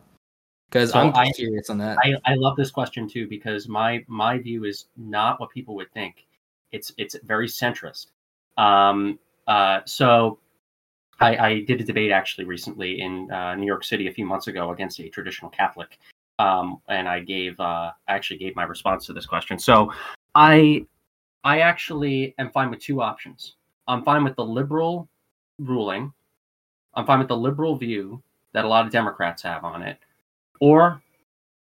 Because so I'm I, curious on that. I, I love this question too because my my view is not what people would think. It's it's very centrist. Um, uh, so I, I did a debate actually recently in uh, New York City a few months ago against a traditional Catholic, um, and I gave uh, I actually gave my response to this question. So I I actually am fine with two options. I'm fine with the liberal ruling. I'm fine with the liberal view that a lot of Democrats have on it or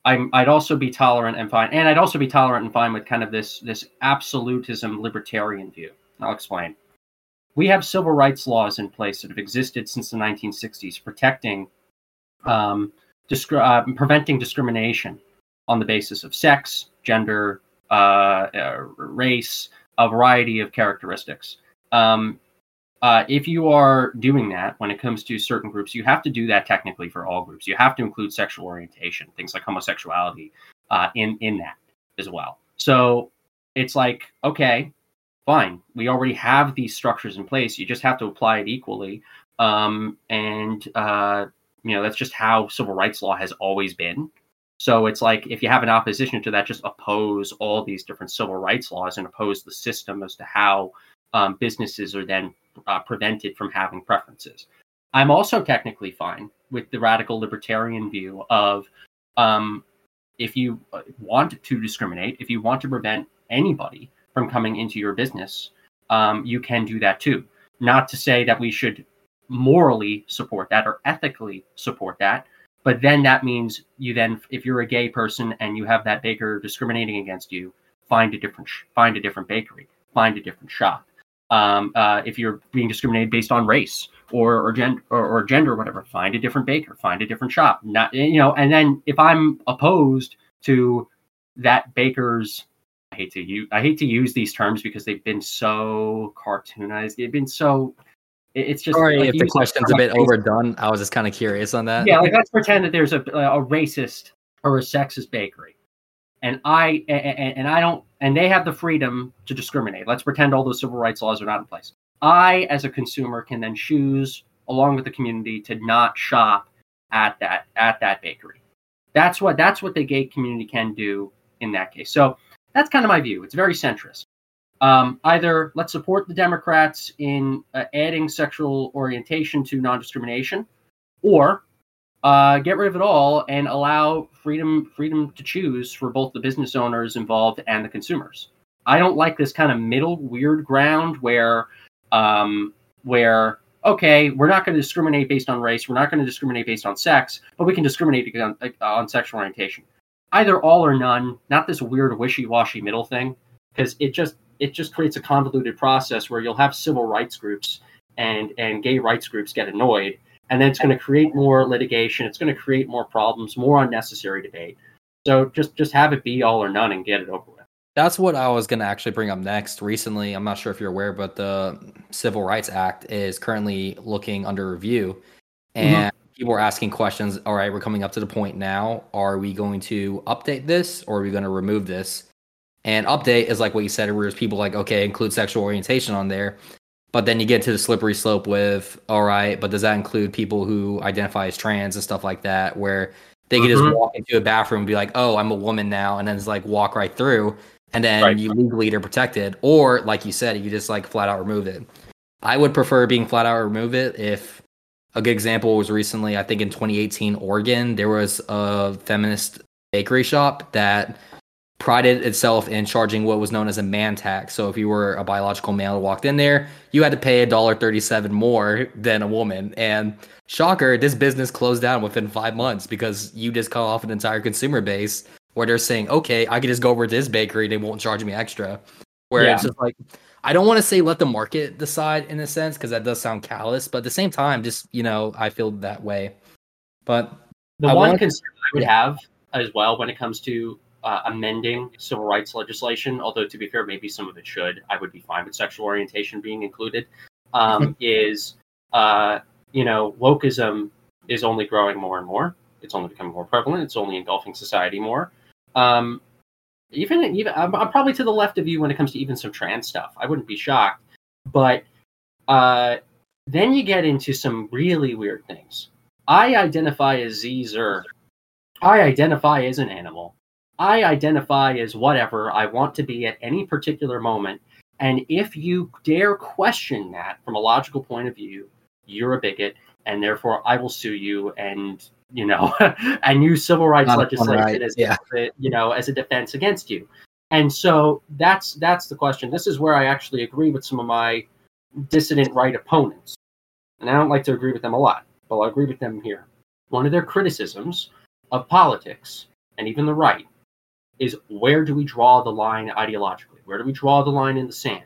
I'm, I'd also be tolerant and fine, and I'd also be tolerant and fine with kind of this this absolutism libertarian view. I'll explain. We have civil rights laws in place that have existed since the 1960s, protecting, um, discri- uh, preventing discrimination on the basis of sex, gender, uh, uh, race, a variety of characteristics. Um, uh, if you are doing that when it comes to certain groups, you have to do that technically for all groups. You have to include sexual orientation, things like homosexuality, uh, in in that as well. So it's like, okay, fine, we already have these structures in place. You just have to apply it equally, um, and uh, You know, that's just how civil rights law has always been. So it's like if you have an opposition to that, just oppose all these different civil rights laws and oppose the system as to how um, businesses are then uh, prevented from having preferences. I'm also technically fine with the radical libertarian view of um, if you uh, want to discriminate, if you want to prevent anybody from coming into your business, um, you can do that too. Not to say that we should morally support that or ethically support that, but then that means you then, if you're a gay person and you have that baker discriminating against you, find a different find a different bakery, find a different shop. Um, uh, if you're being discriminated based on race or or, gen- or or gender or whatever, find a different baker, find a different shop. Not you know, and then if I'm opposed to that baker's I hate to use I hate to use these terms because they've been so cartoonized. They've been so it's just sorry like, if the question's a bit overdone. I was just kind of curious on that. Yeah, like let's pretend that there's a a racist or a sexist bakery, and I and, and I don't and they have the freedom to discriminate. Let's pretend all those civil rights laws are not in place. I, as a consumer, can then choose, along with the community, to not shop at that at that bakery. That's what that's what the gay community can do in that case. So that's kind of my view. It's very centrist. Um, either let's support the Democrats in uh, adding sexual orientation to non-discrimination, or uh, get rid of it all and allow freedom freedom to choose for both the business owners involved and the consumers. I don't like this kind of middle weird ground where um, where okay, we're not going to discriminate based on race, we're not going to discriminate based on sex, but we can discriminate on, on sexual orientation. Either all or none, not this weird wishy-washy middle thing, because it just it just creates a convoluted process where you'll have civil rights groups and and gay rights groups get annoyed and then it's going to create more litigation it's going to create more problems more unnecessary debate so just just have it be all or none and get it over with that's what i was going to actually bring up next recently i'm not sure if you're aware but the civil rights act is currently looking under review mm-hmm. and mm-hmm. people are asking questions all right we're coming up to the point now are we going to update this or are we going to remove this and update is like what you said, where there's people like, okay, include sexual orientation on there. But then you get to the slippery slope with, all right, but does that include people who identify as trans and stuff like that, where they can mm-hmm. just walk into a bathroom and be like, oh, I'm a woman now, and then just like walk right through, and then right. you legally are protected. Or like you said, you just like flat out remove it. I would prefer being flat out remove it if a good example was recently, I think in 2018, Oregon, there was a feminist bakery shop that prided itself in charging what was known as a man tax. So if you were a biological male walked in there, you had to pay a dollar thirty-seven more than a woman. And shocker, this business closed down within five months because you just cut off an entire consumer base where they're saying, okay, I can just go over to this bakery, they won't charge me extra. Where yeah. it's just like I don't want to say let the market decide in a sense because that does sound callous, but at the same time, just you know, I feel that way. But the I one concern I would have as well when it comes to uh, amending civil rights legislation, although to be fair, maybe some of it should. I would be fine with sexual orientation being included. Um, is uh, you know wokeism is only growing more and more. It's only becoming more prevalent. It's only engulfing society more. Um, even even I'm, I'm, probably to the left of you when it comes to even some trans stuff. I wouldn't be shocked, but uh, then you get into some really weird things. I identify as Zer. I identify as an animal. I identify as whatever I want to be at any particular moment. And if you dare question that from a logical point of view, you're a bigot, and therefore I will sue you and you know and use civil rights Not legislation right. as yeah. a, you know as a defense against you. And so that's that's the question. This is where I actually agree with some of my dissident right opponents. And I don't like to agree with them a lot, but I'll agree with them here. One of their criticisms of politics and even the right is where do we draw the line ideologically? Where do we draw the line in the sand?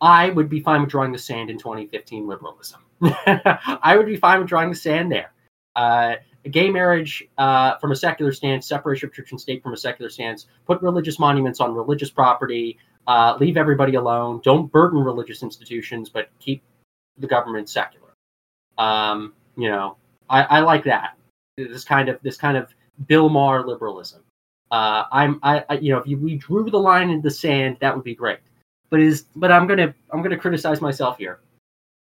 I would be fine with drawing the sand in 2015 liberalism. I would be fine with drawing the sand there. Uh, gay marriage uh, from a secular stance, separation of church and state from a secular stance, put religious monuments on religious property, uh, leave everybody alone, don't burden religious institutions, but keep the government secular. Um, you know, I, I like that. This kind of this kind of Bill Maher liberalism. Uh, I'm I, I, you know if you, we drew the line in the sand, that would be great. But is but I'm gonna I'm gonna criticize myself here.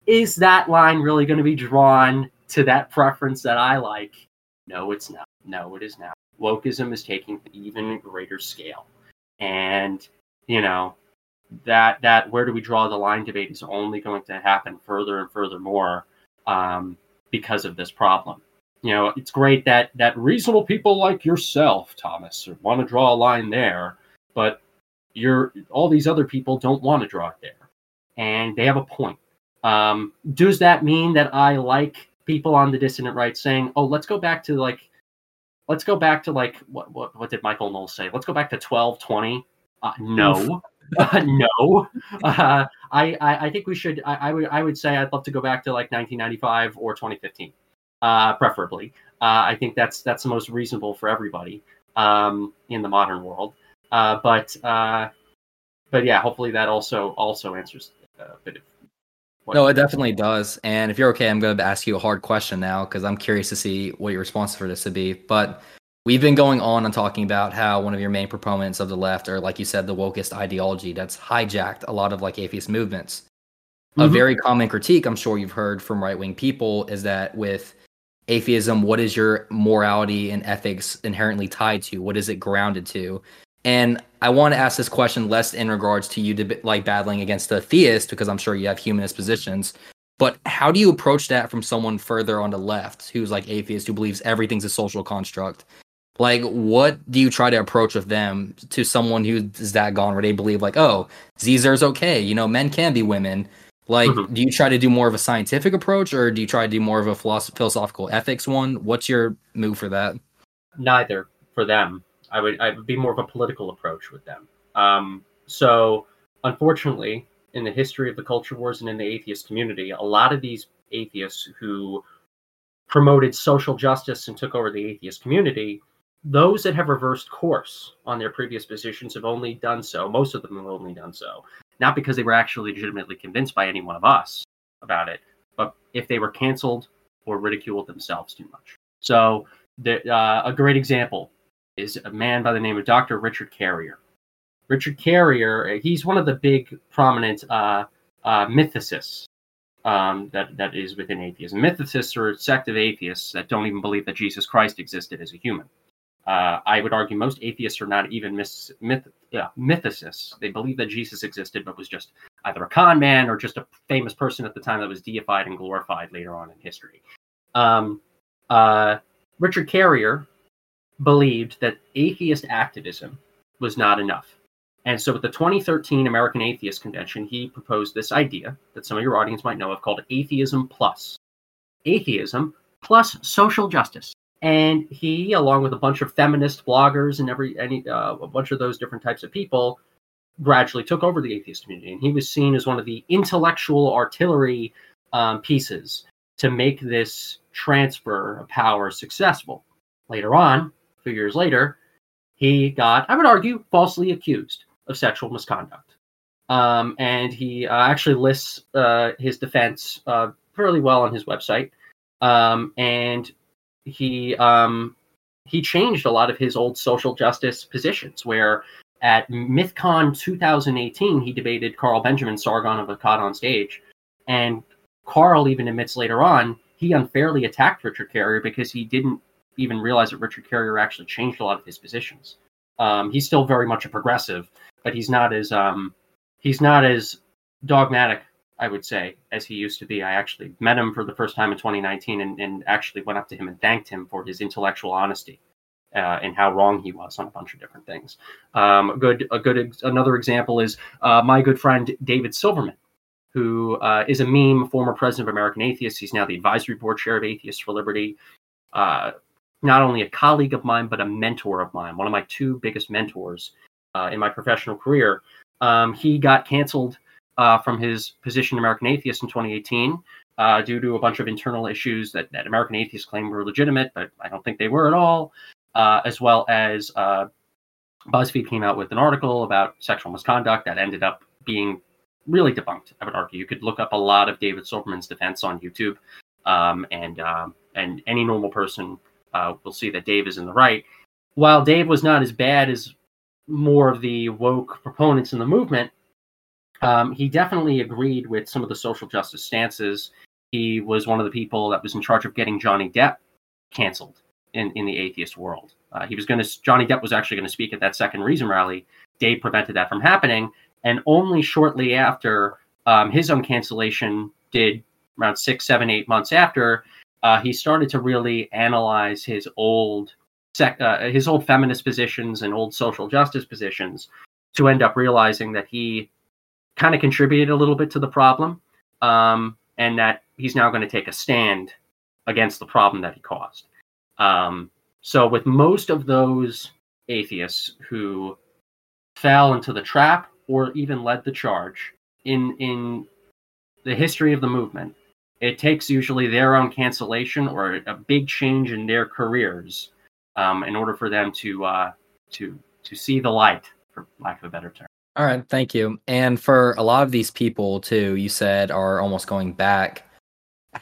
Is that line really going to be drawn to that preference that I like. No, it's not. No, it is not. Wokeism is taking even greater scale, and you know that that where do we draw the line debate is only going to happen further and further more um, because of this problem. You know, it's great that that reasonable people like yourself, Thomas, want to draw a line there, but you're all these other people don't want to draw it there, and they have a point. Um, does that mean that I like people on the dissident right saying, "Oh, let's go back to like, let's go back to like what what, what did Michael Knowles say? Let's go back to twelve twenty. Uh, no, uh, no. Uh, I, I, I think we should. I, I, would I would say I'd love to go back to like 1995 or 2015, uh, preferably. Uh, I think that's that's the most reasonable for everybody um, in the modern world. Uh, but uh, but yeah, hopefully that also also answers a bit of. No, it definitely does. And if you're okay, I'm going to ask you a hard question now because I'm curious to see what your response for this would be. But we've been going on and talking about how one of your main proponents of the left, or like you said, the wokest ideology that's hijacked a lot of like atheist movements. Mm-hmm. A very common critique I'm sure you've heard from right wing people is that with atheism, what is your morality and ethics inherently tied to? What is it grounded to? And I want to ask this question less in regards to you to, like battling against a theist, because I'm sure you have humanist positions. But how do you approach that from someone further on the left who's like atheist, who believes everything's a social construct? Like, what do you try to approach with them to someone who's that gone where they believe, like, oh, Caesar's okay, you know, men can be women. Like, mm-hmm. do you try to do more of a scientific approach or do you try to do more of a philosoph- philosophical ethics one? What's your move for that? Neither for them. I would I would be more of a political approach with them. Um, so unfortunately, in the history of the culture wars and in the atheist community, a lot of these atheists who promoted social justice and took over the atheist community, those that have reversed course on their previous positions have only done so. Most of them have only done so not because they were actually legitimately convinced by any one of us about it, but if they were canceled or ridiculed themselves too much. So the, uh, a great example is a man by the name of Dr. Richard Carrier. Richard Carrier, he's one of the big prominent uh, uh, mythicists um, that that is within atheism. Mythicists are a sect of atheists that don't even believe that Jesus Christ existed as a human. Uh, I would argue most atheists are not even myth, myth, yeah, mythicists. They believe that Jesus existed, but was just either a con man or just a famous person at the time that was deified and glorified later on in history. Um, uh, Richard Carrier believed that atheist activism was not enough. And so at the 2013 American Atheist Convention, he proposed this idea that some of your audience might know of called Atheism Plus. Atheism plus social justice. And he, along with a bunch of feminist bloggers and every any uh, a bunch of those different types of people, gradually took over the atheist community. And he was seen as one of the intellectual artillery um, pieces to make this transfer of power successful. Later on, a few years later, he got, I would argue, falsely accused of sexual misconduct. Um, and he uh, actually lists uh, his defense uh, fairly well on his website. Um, and he um, he changed a lot of his old social justice positions. Where at MythCon 2018, he debated Carl Benjamin Sargon of Akkad on stage, and Carl even admits later on he unfairly attacked Richard Carrier because he didn't even realize that Richard Carrier actually changed a lot of his positions. Um, he's still very much a progressive, but he's not as um, he's not as dogmatic, I would say, as he used to be. I actually met him for the first time in 2019, and, and actually went up to him and thanked him for his intellectual honesty. Uh, and how wrong he was on a bunch of different things. Um, a good, a good, another example is uh, my good friend David Silverman, who uh, is a meme, former president of American Atheists. He's now the advisory board chair of Atheists for Liberty. Uh, not only a colleague of mine, but a mentor of mine, one of my two biggest mentors uh, in my professional career. Um, he got canceled uh, from his position American Atheist in 2018 uh, due to a bunch of internal issues that, that American Atheists claimed were legitimate, but I don't think they were at all, uh, as well as uh, BuzzFeed came out with an article about sexual misconduct that ended up being really debunked. I would argue you could look up a lot of David Silverman's defense on YouTube, um, and um, and any normal person uh, we'll see that Dave is in the right. While Dave was not as bad as more of the woke proponents in the movement, um, he definitely agreed with some of the social justice stances he was one of the people that was in charge of getting Johnny Depp canceled in, in the atheist world. Uh, he was going to, Johnny Depp was actually going to speak at that second Reason rally. Dave prevented that from happening. And only shortly after um, his own cancellation did around six, seven, eight months after, uh, he started to really analyze his old sec- uh, his old feminist positions and old social justice positions to end up realizing that he kind of contributed a little bit to the problem um, and that he's now going to take a stand against the problem that he caused. Um, so, with most of those atheists who fell into the trap or even led the charge in in the history of the movement, it takes usually their own cancellation or a big change in their careers um, in order for them to uh, to to see the light, for lack of a better term. All right, thank you. And for a lot of these people too, you said are almost going back.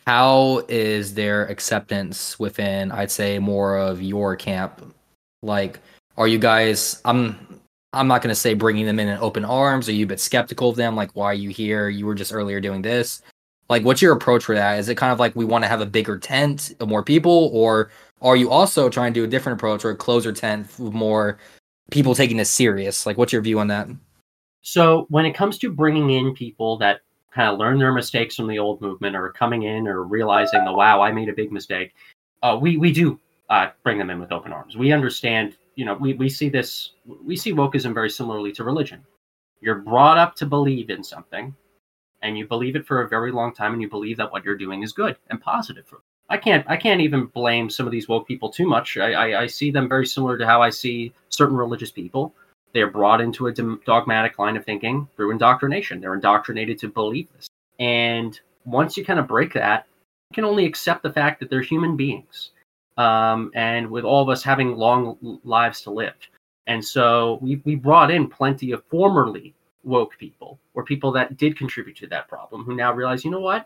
How is their acceptance within, I'd say, more of your camp? Like, are you guys? I'm I'm not going to say bringing them in in open arms. Are you a bit skeptical of them? Like, why are you here? You were just earlier doing this. Like, what's your approach for that? Is it kind of like we want to have a bigger tent more people, or are you also trying to do a different approach or a closer tent with more people taking this serious? Like, what's your view on that? So, when it comes to bringing in people that kind of learn their mistakes from the old movement or coming in or realizing the wow, I made a big mistake, uh, we, we do uh, bring them in with open arms. We understand you know, we, we see this, we see wokeism very similarly to religion. You're brought up to believe in something, and you believe it for a very long time, and you believe that what you're doing is good and positive. for I can't, I can't even blame some of these woke people too much. I, I, I see them very similar to how I see certain religious people. They're brought into a dogmatic line of thinking through indoctrination. They're indoctrinated to believe this, and once you kind of break that, you can only accept the fact that they're human beings um, and with all of us having long lives to live. And so we, we brought in plenty of formerly woke people or people that did contribute to that problem who now realize, you know what?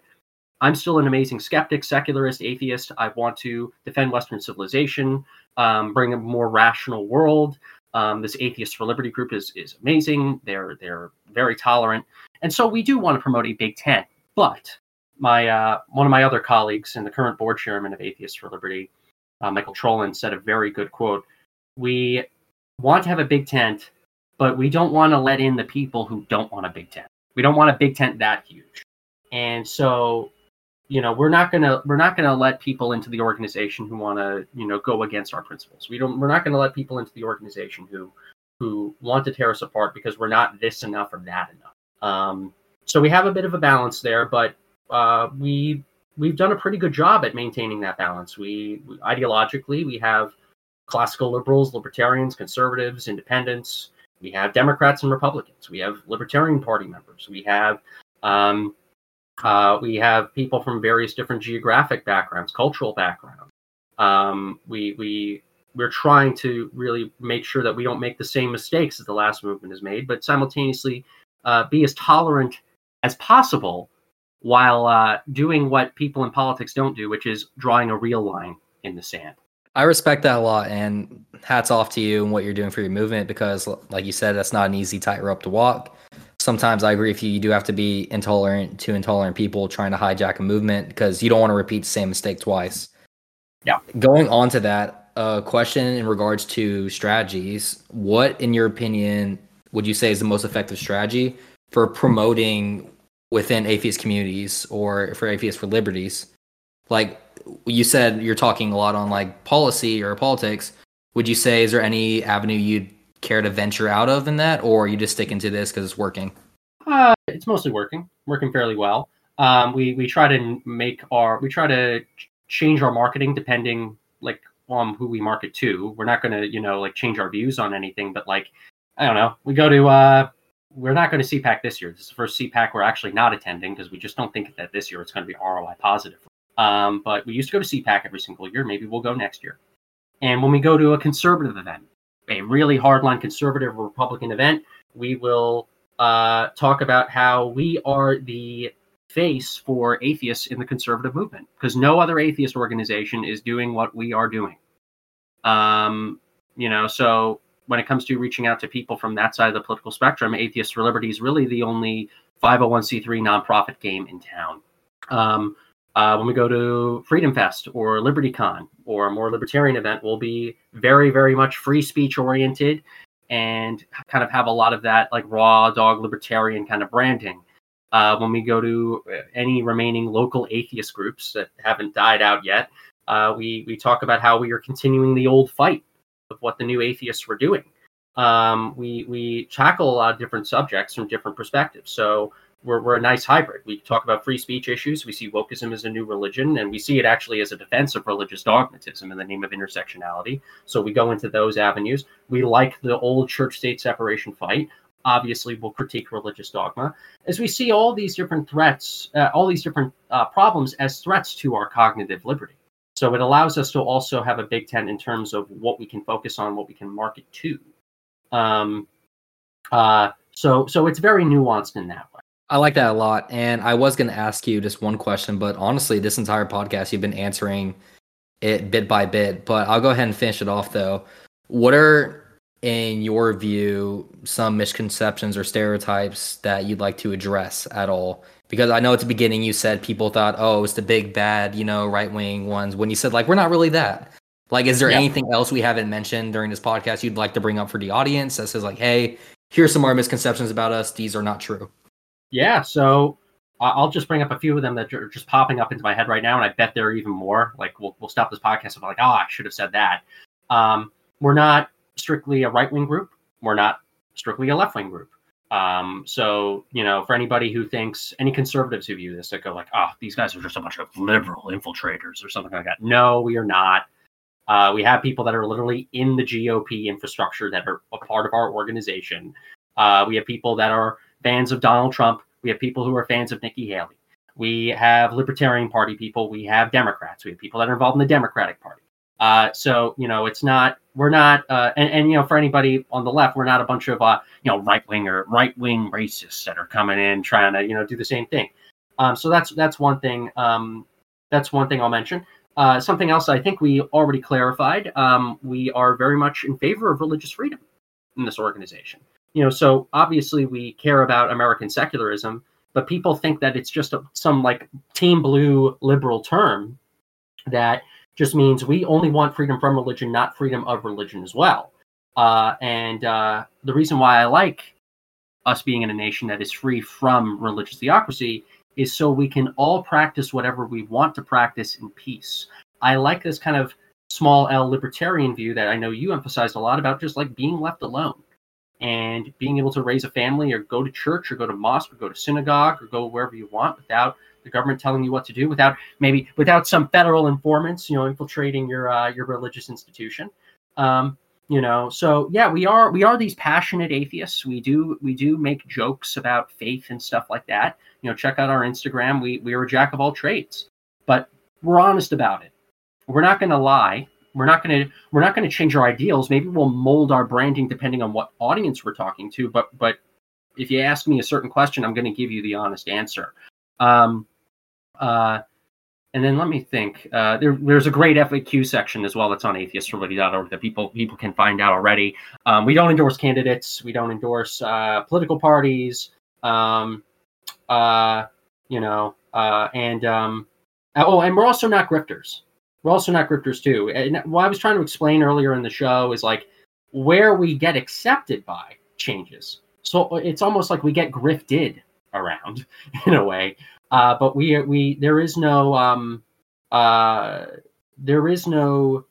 I'm still an amazing skeptic, secularist, atheist. I want to defend Western civilization, um, bring a more rational world. Um, this Atheist for Liberty group is is amazing. They're they're very tolerant, and so we do want to promote a big tent. But my uh, one of my other colleagues and the current board chairman of Atheists for Liberty uh, Michael Trollin said a very good quote. We want to have a big tent, but we don't want to let in the people who don't want a big tent. We don't want a big tent that huge. And so, you know, we're not gonna we're not gonna let people into the organization who want to you know go against our principles. We don't we're not gonna let people into the organization who who want to tear us apart because we're not this enough or that enough. Um, so we have a bit of a balance there, but uh, we we've done a pretty good job at maintaining that balance. We, we, ideologically we have classical liberals, libertarians, conservatives, independents. We have Democrats and Republicans. We have Libertarian Party members. We have um, uh, we have people from various different geographic backgrounds, cultural backgrounds. Um, we we we're trying to really make sure that we don't make the same mistakes that the last movement has made, but simultaneously uh, be as tolerant as possible while uh, doing what people in politics don't do, which is drawing a real line in the sand. I respect that a lot, and hats off to you and what you're doing for your movement because, like you said, that's not an easy tightrope to walk. Sometimes I agree with you. You do have to be intolerant to intolerant people trying to hijack a movement because you don't want to repeat the same mistake twice. Yeah. Going on to that, a uh, question in regards to strategies. What, in your opinion, would you say is the most effective strategy for promoting within atheist communities or for atheists for liberties like you said you're talking a lot on like policy or politics would you say is there any avenue you'd care to venture out of in that or you just sticking to this because it's working uh, it's mostly working working fairly well um, we we try to make our we try to change our marketing depending like on who we market to we're not going to you know like change our views on anything but like i don't know we go to uh we're not going to CPAC this year. This is the first CPAC we're actually not attending because we just don't think that this year it's going to be ROI positive. Um, but we used to go to CPAC every single year. Maybe we'll go next year. And when we go to a conservative event, a really hardline conservative Republican event, we will uh, talk about how we are the face for atheists in the conservative movement because no other atheist organization is doing what we are doing. Um, you know, so when it comes to reaching out to people from that side of the political spectrum, Atheists for Liberty is really the only 501c3 nonprofit game in town. Um, Uh, when we go to Freedom Fest or LibertyCon or a more libertarian event, we'll be very, very much free speech oriented and kind of have a lot of that like raw dog libertarian kind of branding. Uh, when we go to any remaining local atheist groups that haven't died out yet, uh, we we talk about how we are continuing the old fight of what the new atheists were doing. Um, we we tackle a lot of different subjects from different perspectives. So we're, we're a nice hybrid. We talk about free speech issues. We see wokeism as a new religion, and we see it actually as a defense of religious dogmatism in the name of intersectionality. So we go into those avenues. We like the old church state separation fight. Obviously, we'll critique religious dogma as we see all these different threats, uh, all these different uh, problems as threats to our cognitive liberty. So it allows us to also have a big tent in terms of what we can focus on, what we can market to. Um, uh, so so it's very nuanced in that way. I like that a lot. And I was going to ask you just one question, but honestly, this entire podcast, you've been answering it bit by bit. But I'll go ahead and finish it off, though. What are, in your view, some misconceptions or stereotypes that you'd like to address at all? Because I know at the beginning you said people thought, oh, it's the big bad, you know, right wing ones. When you said, like, we're not really that. Like, is there anything else we haven't mentioned during this podcast you'd like to bring up for the audience that says, like, hey, here's some more misconceptions about us. These are not true. Yeah, so I'll just bring up a few of them that are just popping up into my head right now, and I bet there are even more. Like we'll we'll stop this podcast and be like, oh, I should have said that. Um, we're not strictly a right wing group. We're not strictly a left wing group. Um, so you know, for anybody who thinks any conservatives who view this that go like, oh, these guys are just a bunch of liberal infiltrators or something like that. No, we are not. Uh, we have people that are literally in the GOP infrastructure that are a part of our organization. Uh, we have people that are fans of Donald Trump. We have people who are fans of Nikki Haley. We have Libertarian Party people. We have Democrats. We have people that are involved in the Democratic Party. Uh, so you know, it's not we're not, uh, and, and, you know, for anybody on the left, we're not a bunch of uh, you know right wing or right wing racists that are coming in trying to you know do the same thing. Um, so that's that's one thing. Um, that's one thing I'll mention. Uh, something else I think we already clarified. Um, we are very much in favor of religious freedom in this organization you know, so obviously we care about American secularism, but people think that it's just a, some like team blue liberal term that just means we only want freedom from religion, not freedom of religion as well. Uh, and uh, the reason why I like us being in a nation that is free from religious theocracy is so we can all practice whatever we want to practice in peace. I like this kind of small L libertarian view that I know you emphasized a lot about just like being left alone and being able to raise a family or go to church or go to mosque or go to synagogue or go wherever you want without the government telling you what to do without maybe without some federal informants you know infiltrating your uh, your religious institution. Um, you know so yeah we are we are these passionate atheists. We do we do make jokes about faith and stuff like that. You know check out our instagram. We we are a jack of all trades but we're honest about it. We're not going to lie we're not going to we're not going to change our ideals maybe we'll mold our branding depending on what audience we're talking to but but if you ask me a certain question i'm going to give you the honest answer um uh and then let me think. Uh, there, there's a great FAQ section as well that's on atheistsforliberty.org that people people can find out already. Um, we don't endorse candidates. We don't endorse uh, political parties. Um, uh, you know, uh, and um, oh, and we're also not grifters we're also not grifters too. And what I was trying to explain earlier in the show is like where we get accepted by changes. So it's almost like we get grifted around in a way. Uh, but we we there is no um, uh, there is no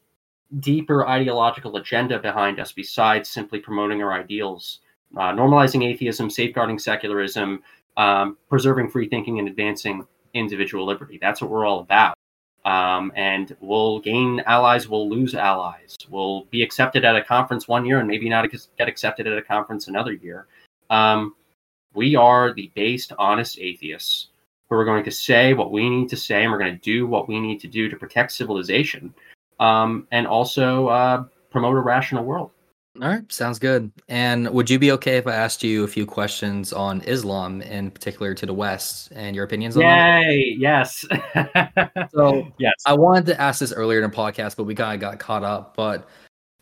deeper ideological agenda behind us besides simply promoting our ideals, uh, normalizing atheism, safeguarding secularism, um, preserving free thinking, and advancing individual liberty. That's what we're all about. Um, and we'll gain allies, we'll lose allies. We'll be accepted at a conference one year and maybe not get accepted at a conference another year. Um, we are the based, honest atheists who are going to say what we need to say and we're going to do what we need to do to protect civilization um, and also uh, promote a rational world. All right, sounds good. And would you be okay if I asked you a few questions on Islam, in particular to the West, and your opinions on Yay! Yes. so yes, I wanted to ask this earlier in the podcast, but we kind of got caught up. But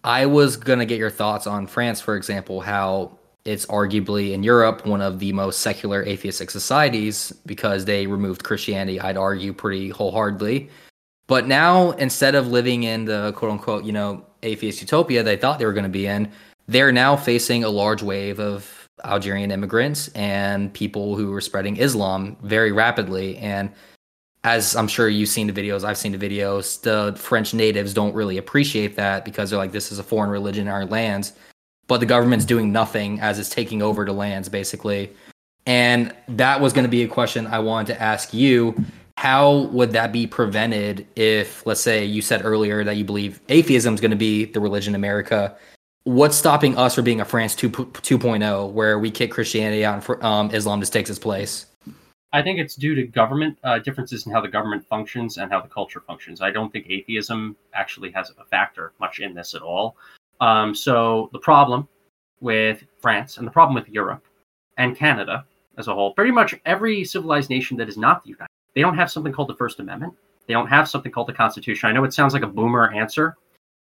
I was gonna get your thoughts on France, for example, how it's arguably in Europe one of the most secular atheistic societies because they removed Christianity, I'd argue, pretty wholeheartedly. But now, instead of living in the quote unquote, you know, atheist utopia they thought they were going to be in, they're now facing a large wave of Algerian immigrants and people who are spreading Islam very rapidly. And as I'm sure you've seen the videos, I've seen the videos, the French natives don't really appreciate that because they're like, this is a foreign religion in our lands. But the government's doing nothing as it's taking over the lands, basically. And that was going to be a question I wanted to ask you. How would that be prevented if, let's say, you said earlier that you believe atheism is going to be the religion in America? What's stopping us from being a France 2, 2.0 where we kick Christianity out and um, Islam just takes its place? I think it's due to government uh, differences in how the government functions and how the culture functions. I don't think atheism actually has a factor much in this at all. Um, so the problem with France and the problem with Europe and Canada as a whole, pretty much every civilized nation that is not the United, they don't have something called the First Amendment. They don't have something called the Constitution. I know it sounds like a boomer answer,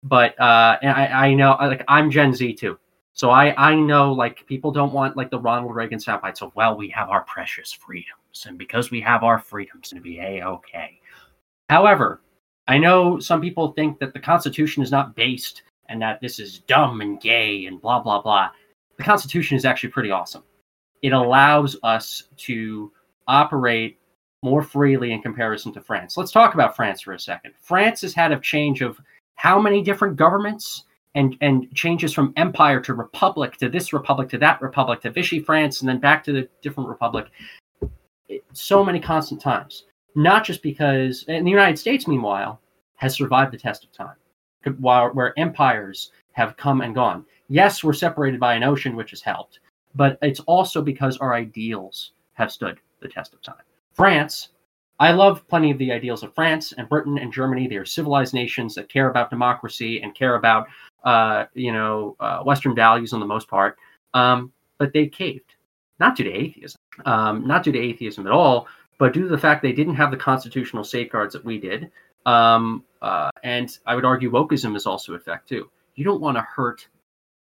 but uh, I, I know like I'm Gen Z too. So I, I know like people don't want like the Ronald Reagan soundbite. So well, we have our precious freedoms, and because we have our freedoms, to be a okay. However, I know some people think that the Constitution is not based and that this is dumb and gay and blah blah blah. The Constitution is actually pretty awesome. It allows us to operate more freely in comparison to France. Let's talk about France for a second. France has had a change of how many different governments and and changes from empire to republic to this republic to that republic to Vichy France and then back to the different republic. Eh, so many constant times. Not just because, and the United States, meanwhile, has survived the test of time, while where empires have come and gone. Yes, we're separated by an ocean, which has helped, but it's also because our ideals have stood the test of time. France I love plenty of the ideals of France and Britain and Germany. They are civilized nations that care about democracy and care about, uh, you know, uh, Western values on the most part. Um, but they caved, not due to atheism, um, not due to atheism at all, but due to the fact they didn't have the constitutional safeguards that we did. Um, uh, and I would argue wokeism is also a fact too. You don't want to hurt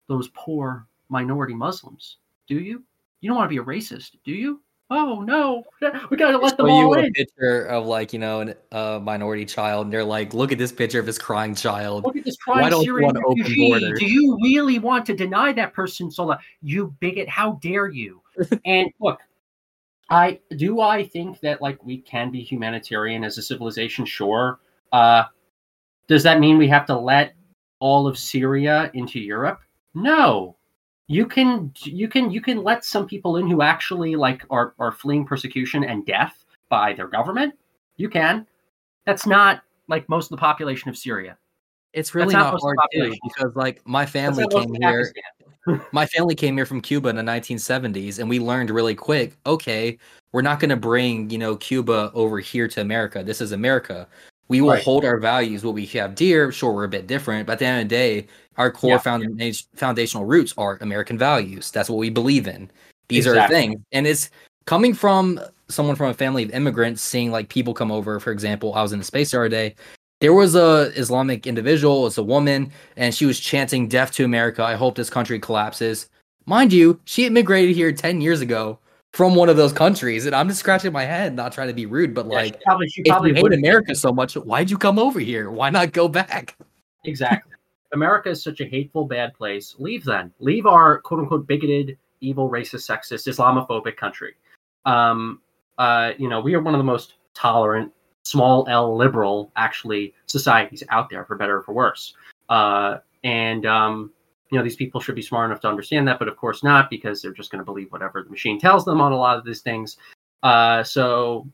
those poor minority Muslims, do you? You don't want to be a racist, do you? Oh no, we gotta let them all you in. a picture of like you know a minority child, and they're like, look at this picture of this crying child. Look at this crying Why don't Syrian you want refugee. Open border? Do you really want to deny that person Sola? You bigot! How dare you? and look, I do. I think that like we can be humanitarian as a civilization. Sure. Uh, does that mean we have to let all of Syria into Europe? No you can you can you can let some people in who actually like are are fleeing persecution and death by their government. You can. That's not like most of the population of syria. It's really not, not hard too because like my family came here my family came here from cuba in the 1970s and we learned really quick okay we're not going to bring you know cuba over here to america. This is america we will right. hold our values. What we have dear sure we're a bit different but at the end of the day our core yeah. foundation, foundational roots are american values. That's what we believe in. These exactly. are things and it's coming from someone from a family of immigrants seeing like people come over. For example i was in the space the other day there was a islamic individual it's a woman and she was chanting death to america. I hope this country collapses. Mind you she immigrated here 10 years ago from one of those countries, and I'm just scratching my head, not trying to be rude, but yeah, like, she probably, she probably if you hate America so much, why'd you come over here? Why not go back? Exactly. America is such a hateful, bad place. Leave then. Leave our quote unquote bigoted, evil, racist, sexist, Islamophobic country. Um, uh, you know, we are one of the most tolerant, small L liberal, actually, societies out there, for better or for worse. Uh, and um, you know these people should be smart enough to understand that but of course not because they're just going to believe whatever the machine tells them on a lot of these things. Uh, so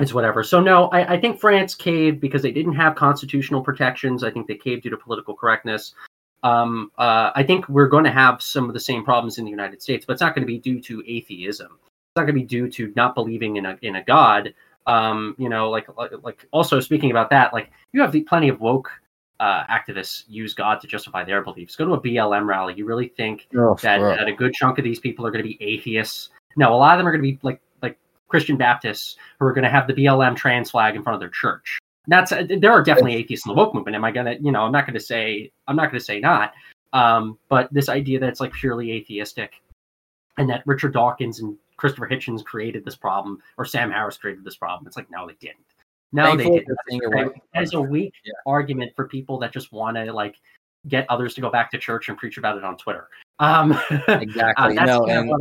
it's whatever. So no I, I, think france caved because they didn't have constitutional protections. I think they caved due to political correctness. Um, uh, i think we're going to have some of the same problems in the united states but it's not going to be due to atheism. It's not going to be due to not believing in a, in a god. Um, you know like, like like also speaking about that like you have the, plenty of woke uh, activists use God to justify their beliefs. Go to a BLM rally. You really think oh, that, that a good chunk of these people are going to be atheists? No, a lot of them are going to be like like Christian Baptists who are going to have the BLM trans flag in front of their church. That's uh, there are definitely atheists in the woke movement. Am I gonna, you know, I'm not going to say I'm not going to say not. Um, but this idea that it's like purely atheistic, and that Richard Dawkins and Christopher Hitchens created this problem, or Sam Harris created this problem. It's like no, they didn't. No, they didn't. That is a weak yeah. argument for people that just want to like get others to go back to church and preach about it on Twitter. Um, exactly. uh, no, and, I,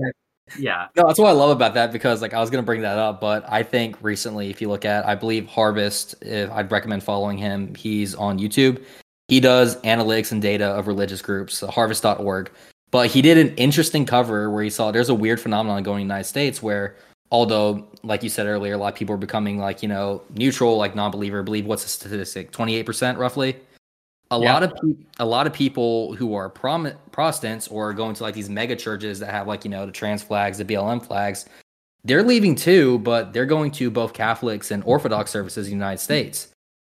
yeah. No, that's what I love about that because like I was gonna bring that up, but I think recently, if you look at, I believe Harvest, if I'd recommend following him. He's on YouTube. He does analytics and data of religious groups, so harvest.org. But he did an interesting cover where he saw there's a weird phenomenon going in the United States where although like you said earlier, a lot of people are becoming like, you know, neutral, like non-believer, believe what's the statistic? 28% roughly a yeah. lot of pe- a lot of people who are prom- Protestants or going to like these mega churches that have like you know the trans flags, the BLM flags, they're leaving too, but they're going to both Catholics and Orthodox services in the United States.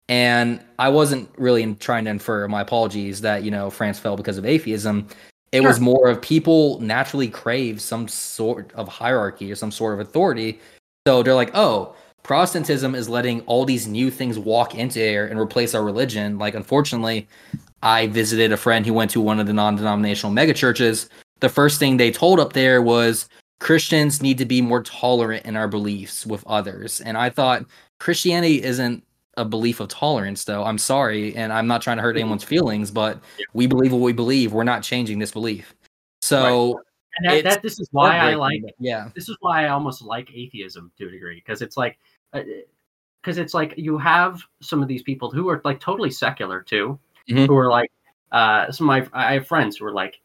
And I wasn't really trying to infer my apologies that you know France fell because of atheism. It sure. was more of people naturally crave some sort of hierarchy or some sort of authority. So they're like, oh, Protestantism is letting all these new things walk into air and replace our religion. Like, unfortunately, I visited a friend who went to one of the non denominational megachurches. The first thing they told up there was Christians need to be more tolerant in our beliefs with others. And I thought Christianity isn't a belief of tolerance, though. I'm sorry, and I'm not trying to hurt anyone's feelings, but we believe what we believe. We're not changing this belief. So right. And that, that this is why I like yeah. This is why I almost like atheism to a degree because it's like because uh, it's like you have some of these people who are like totally secular too, mm-hmm. who are like uh some of my I have friends who are like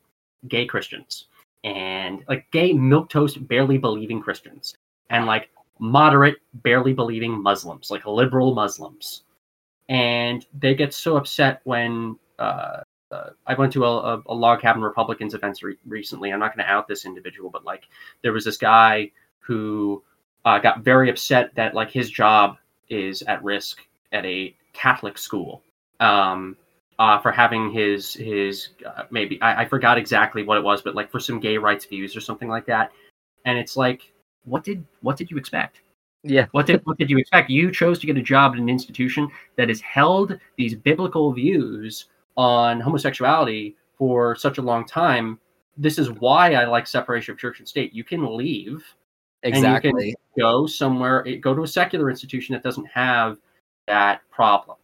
gay Christians and like gay milk toast barely believing Christians and like moderate barely believing Muslims, like liberal Muslims. And they get so upset when uh, uh, I went to a, a, log cabin Republicans events re- recently. I'm not going to out this individual, but like there was this guy who uh, got very upset that like his job is at risk at a Catholic school um, uh, for having his his uh, maybe I, I forgot exactly what it was, but like for some gay rights views or something like that. And it's like, what did what did you expect? Yeah. What did what did you expect? You chose to get a job at an institution that has held these biblical views on homosexuality for such a long time. This is why I like separation of church and state. You can leave exactly and you can go somewhere, go to a secular institution that doesn't have that problem.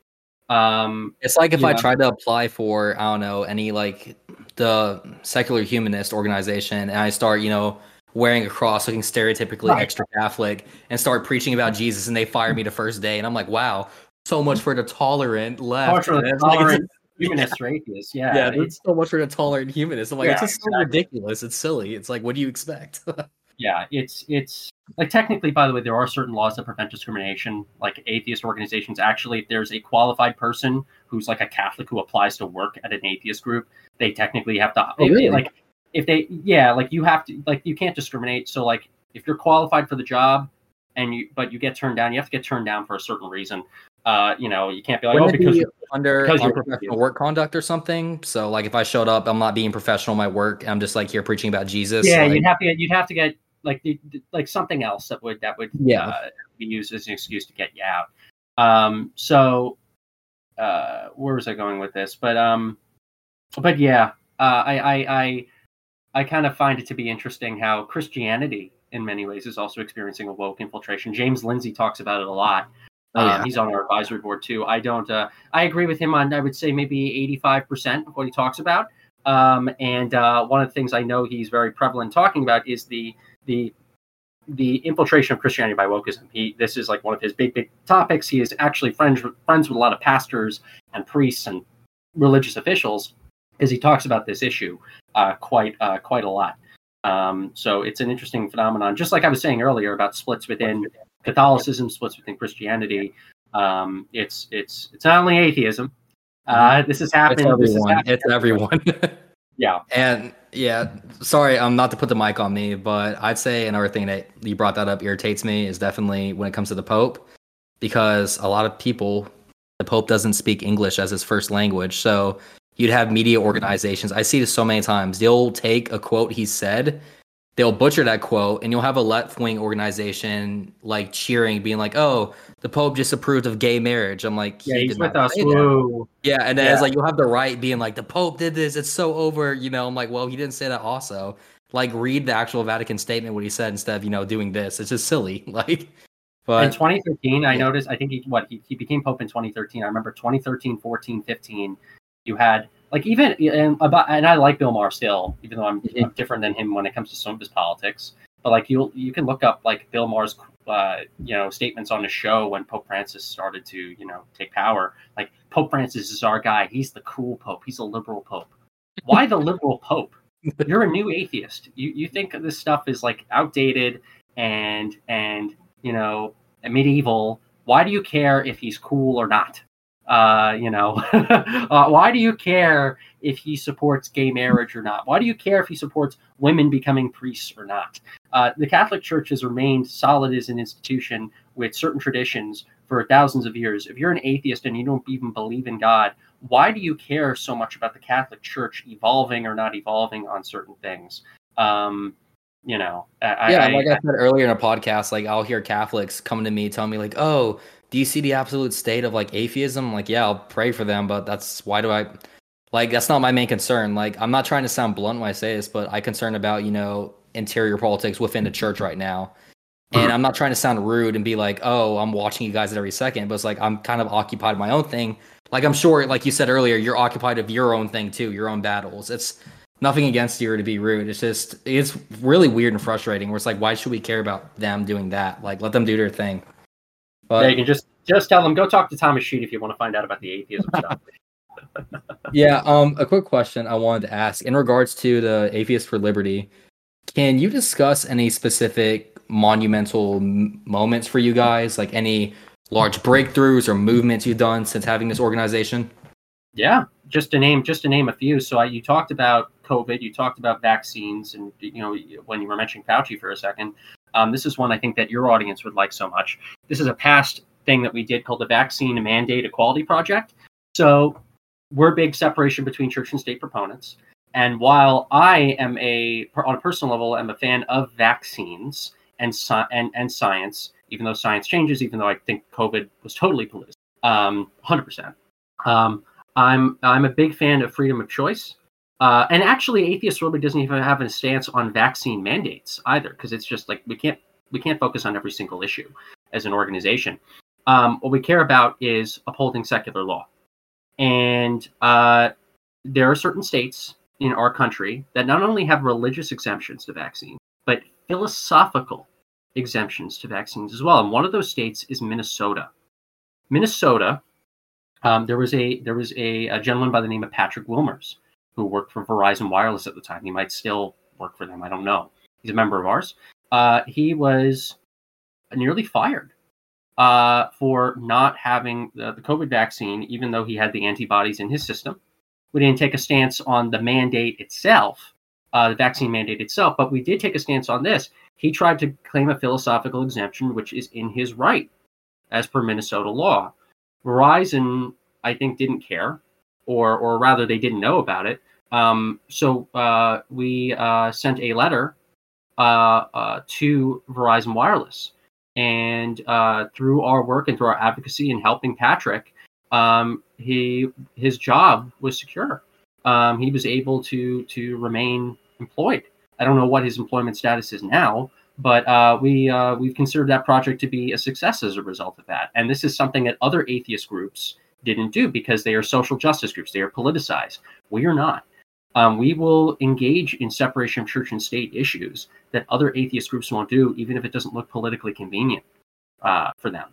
Um, it's like if I know. tried to apply for I don't know any like the secular humanist organization, and I start you know wearing a cross, looking stereotypically right. extra Catholic, and start preaching about Jesus, and they fire me the first day, and I'm like, wow, so much for the tolerant left. tolerant, like, humanist or atheist. Yeah, yeah. There's so much for the tolerant humanist. I'm like, yeah, it's just exactly. so ridiculous. It's silly. It's like, what do you expect? yeah, it's it's like technically, by the way, there are certain laws that prevent discrimination. Like atheist organizations, actually, if there's a qualified person who's like a Catholic who applies to work at an atheist group, they technically have to. Oh, really? Like if they, yeah, like you have to, like you can't discriminate. So like if you're qualified for the job and you, but you get turned down, you have to get turned down for a certain reason. Uh, you know, you can't be like, Wouldn't oh, because be under because unprofessional work conduct or something. So, like, if I showed up, I'm not being professional in my work. I'm just like here preaching about Jesus. Yeah, like, you'd have to get you'd have to get like like something else that would that would yeah uh, be used as an excuse to get you out. Um, so, uh, where was I going with this? But um, but yeah, uh, I I I I kind of find it to be interesting how Christianity in many ways is also experiencing a woke infiltration. James Lindsay talks about it a lot. Oh, yeah. Um, he's on our advisory board too. I don't. Uh, I agree with him on. I would say maybe eighty-five percent of what he talks about. Um, and uh, one of the things I know he's very prevalent talking about is the the the infiltration of Christianity by wokeism. He this is like one of his big big topics. He is actually friends friends with a lot of pastors and priests and religious officials, as he talks about this issue uh, quite uh, quite a lot. Um, so it's an interesting phenomenon. Just like I was saying earlier about splits within Catholicism splits within Christianity. Um, it's it's it's not only atheism. Uh, mm-hmm. this has happened. It's everyone. Happened. It's everyone. yeah. And yeah, sorry, I'm um, not to put the mic on me, but I'd say another thing that you brought that up irritates me is definitely when it comes to the Pope, because a lot of people, the Pope doesn't speak English as his first language, so you'd have media organizations. I see this so many times. They'll take a quote he said they'll butcher that quote and you'll have a left wing organization like cheering, being like, oh, the Pope just approved of gay marriage. I'm like, yeah, he he's with us. Yeah. And then yeah. it's like, you'll have the right being like, the Pope did this. It's so over. You know, I'm like, well, he didn't say that also. like read the actual Vatican statement what he said instead of you know doing this. It's just silly. Like, but in 2013, I noticed. I think he what he, he became pope in 2013. I remember 2013, 14, 15. You had like even and about and I like Bill Maher still, even though I'm, Mhm. I'm different than him when it comes to some of his politics. But like you you can look up like Bill Maher's uh, you know statements on the show when Pope Francis started to you know take power. Like Pope Francis is our guy. He's the cool pope. He's a liberal pope. Why the liberal pope? You're a new atheist. You you think this stuff is like outdated and and you know medieval. Why do you care if he's cool or not? Uh, you know, uh, why do you care if he supports gay marriage or not? Why do you care if he supports women becoming priests or not? Uh, the Catholic Church has remained solid as an institution with certain traditions for thousands of years. If you're an atheist and you don't even believe in God, why do you care so much about the Catholic Church evolving or not evolving on certain things? Um, you know, I, yeah, I, like I said earlier in a podcast, like I'll hear Catholics coming to me telling me like, "Oh, do you see the absolute state of like atheism?" Like, yeah, I'll pray for them, but that's why do I like that's not my main concern. Like, I'm not trying to sound blunt when I say this, but I concern about you know interior politics within the church right now. And I'm not trying to sound rude and be like, "Oh, I'm watching you guys at every second, but it's like I'm kind of occupied my own thing. Like I'm sure, like you said earlier, you're occupied of your own thing too, your own battles. It's nothing against you or to be rude. It's just it's really weird and frustrating. Where it's like, why should we care about them doing that? Like, let them do their thing. But yeah, you can just just tell them go talk to Thomas Sheedy if you want to find out about the atheism stuff. yeah, um, a quick question I wanted to ask in regards to the Atheist for Liberty. Can you discuss any specific monumental m- moments for you guys, like any large breakthroughs or movements you've done since having this organization? Yeah, just to name just to name a few. So I, you talked about COVID, you talked about vaccines, and you know when you were mentioning Fauci for a second, um, this is one I think that your audience would like so much. This is a past thing that we did called the Vaccine Mandate Equality Project. So we're big separation between church and state proponents. And while I am a on a personal level, I'm a fan of vaccines and sci- and and science, even though science changes, even though I think COVID was totally politicized, um, hundred percent. Um, I'm I'm a big fan of freedom of choice, uh, and actually, atheist really doesn't even have a stance on vaccine mandates either, because it's just like we can't we can't focus on every single issue as an organization. Um, what we care about is upholding secular law, and uh, there are certain states in our country that not only have religious exemptions to vaccines, but philosophical exemptions to vaccines as well. And one of those states is Minnesota. Minnesota um, there was a there was a, a, gentleman by the name of Patrick Wilmers who worked for Verizon Wireless at the time. He might still work for them. I don't know. He's a member of ours. Uh, he was nearly fired uh, for not having the, the, COVID vaccine, even though he had the antibodies in his system. We didn't take a stance on the mandate itself, uh, the vaccine mandate itself, but we did take a stance on this. He tried to claim a philosophical exemption, which is in his right as per Minnesota law. Verizon, I think, didn't care, or or rather, they didn't know about it. Um, so uh, we uh, sent a letter uh, uh to Verizon Wireless, and uh, through our work and through our advocacy in helping Patrick, um, he his job was secure. Um, he was able to to remain employed. I don't know what his employment status is now, but uh, we we've considered that project to be a success as a result of that. And this is something that other atheist groups didn't do because they are social justice groups. They are politicized. We are not. Um, we will engage in separation of church and state issues that other atheist groups won't do, even if it doesn't look politically convenient uh, for them.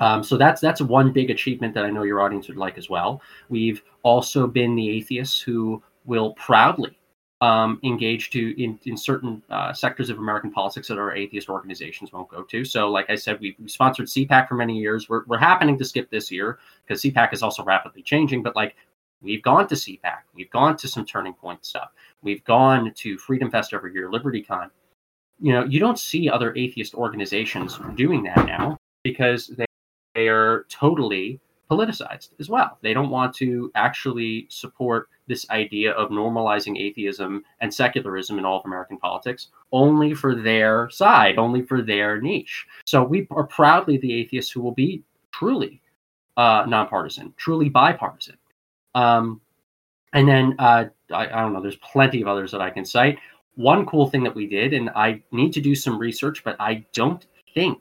Um, so that's that's one big achievement that I know your audience would like as well. We've also been the atheists who will proudly um, engage to in, in certain uh, sectors of American politics that our atheist organizations won't go to. So, like I said, we, we sponsored CPAC for many years. We're, we're happening to skip this year because CPAC is also rapidly changing. But like we've gone to CPAC, we've gone to some Turning Point stuff, we've gone to Freedom Fest every year, LibertyCon. You know, you don't see other atheist organizations doing that now because they, they are totally politicized as well. They don't want to actually support this idea of normalizing atheism and secularism in all of American politics only for their side, only for their niche. So we are proudly the atheists who will be truly uh, nonpartisan, truly bipartisan. Um, and then uh, I, I, don't know, there's plenty of others that I can cite. one cool thing that we did, and I need to do some research, but I don't think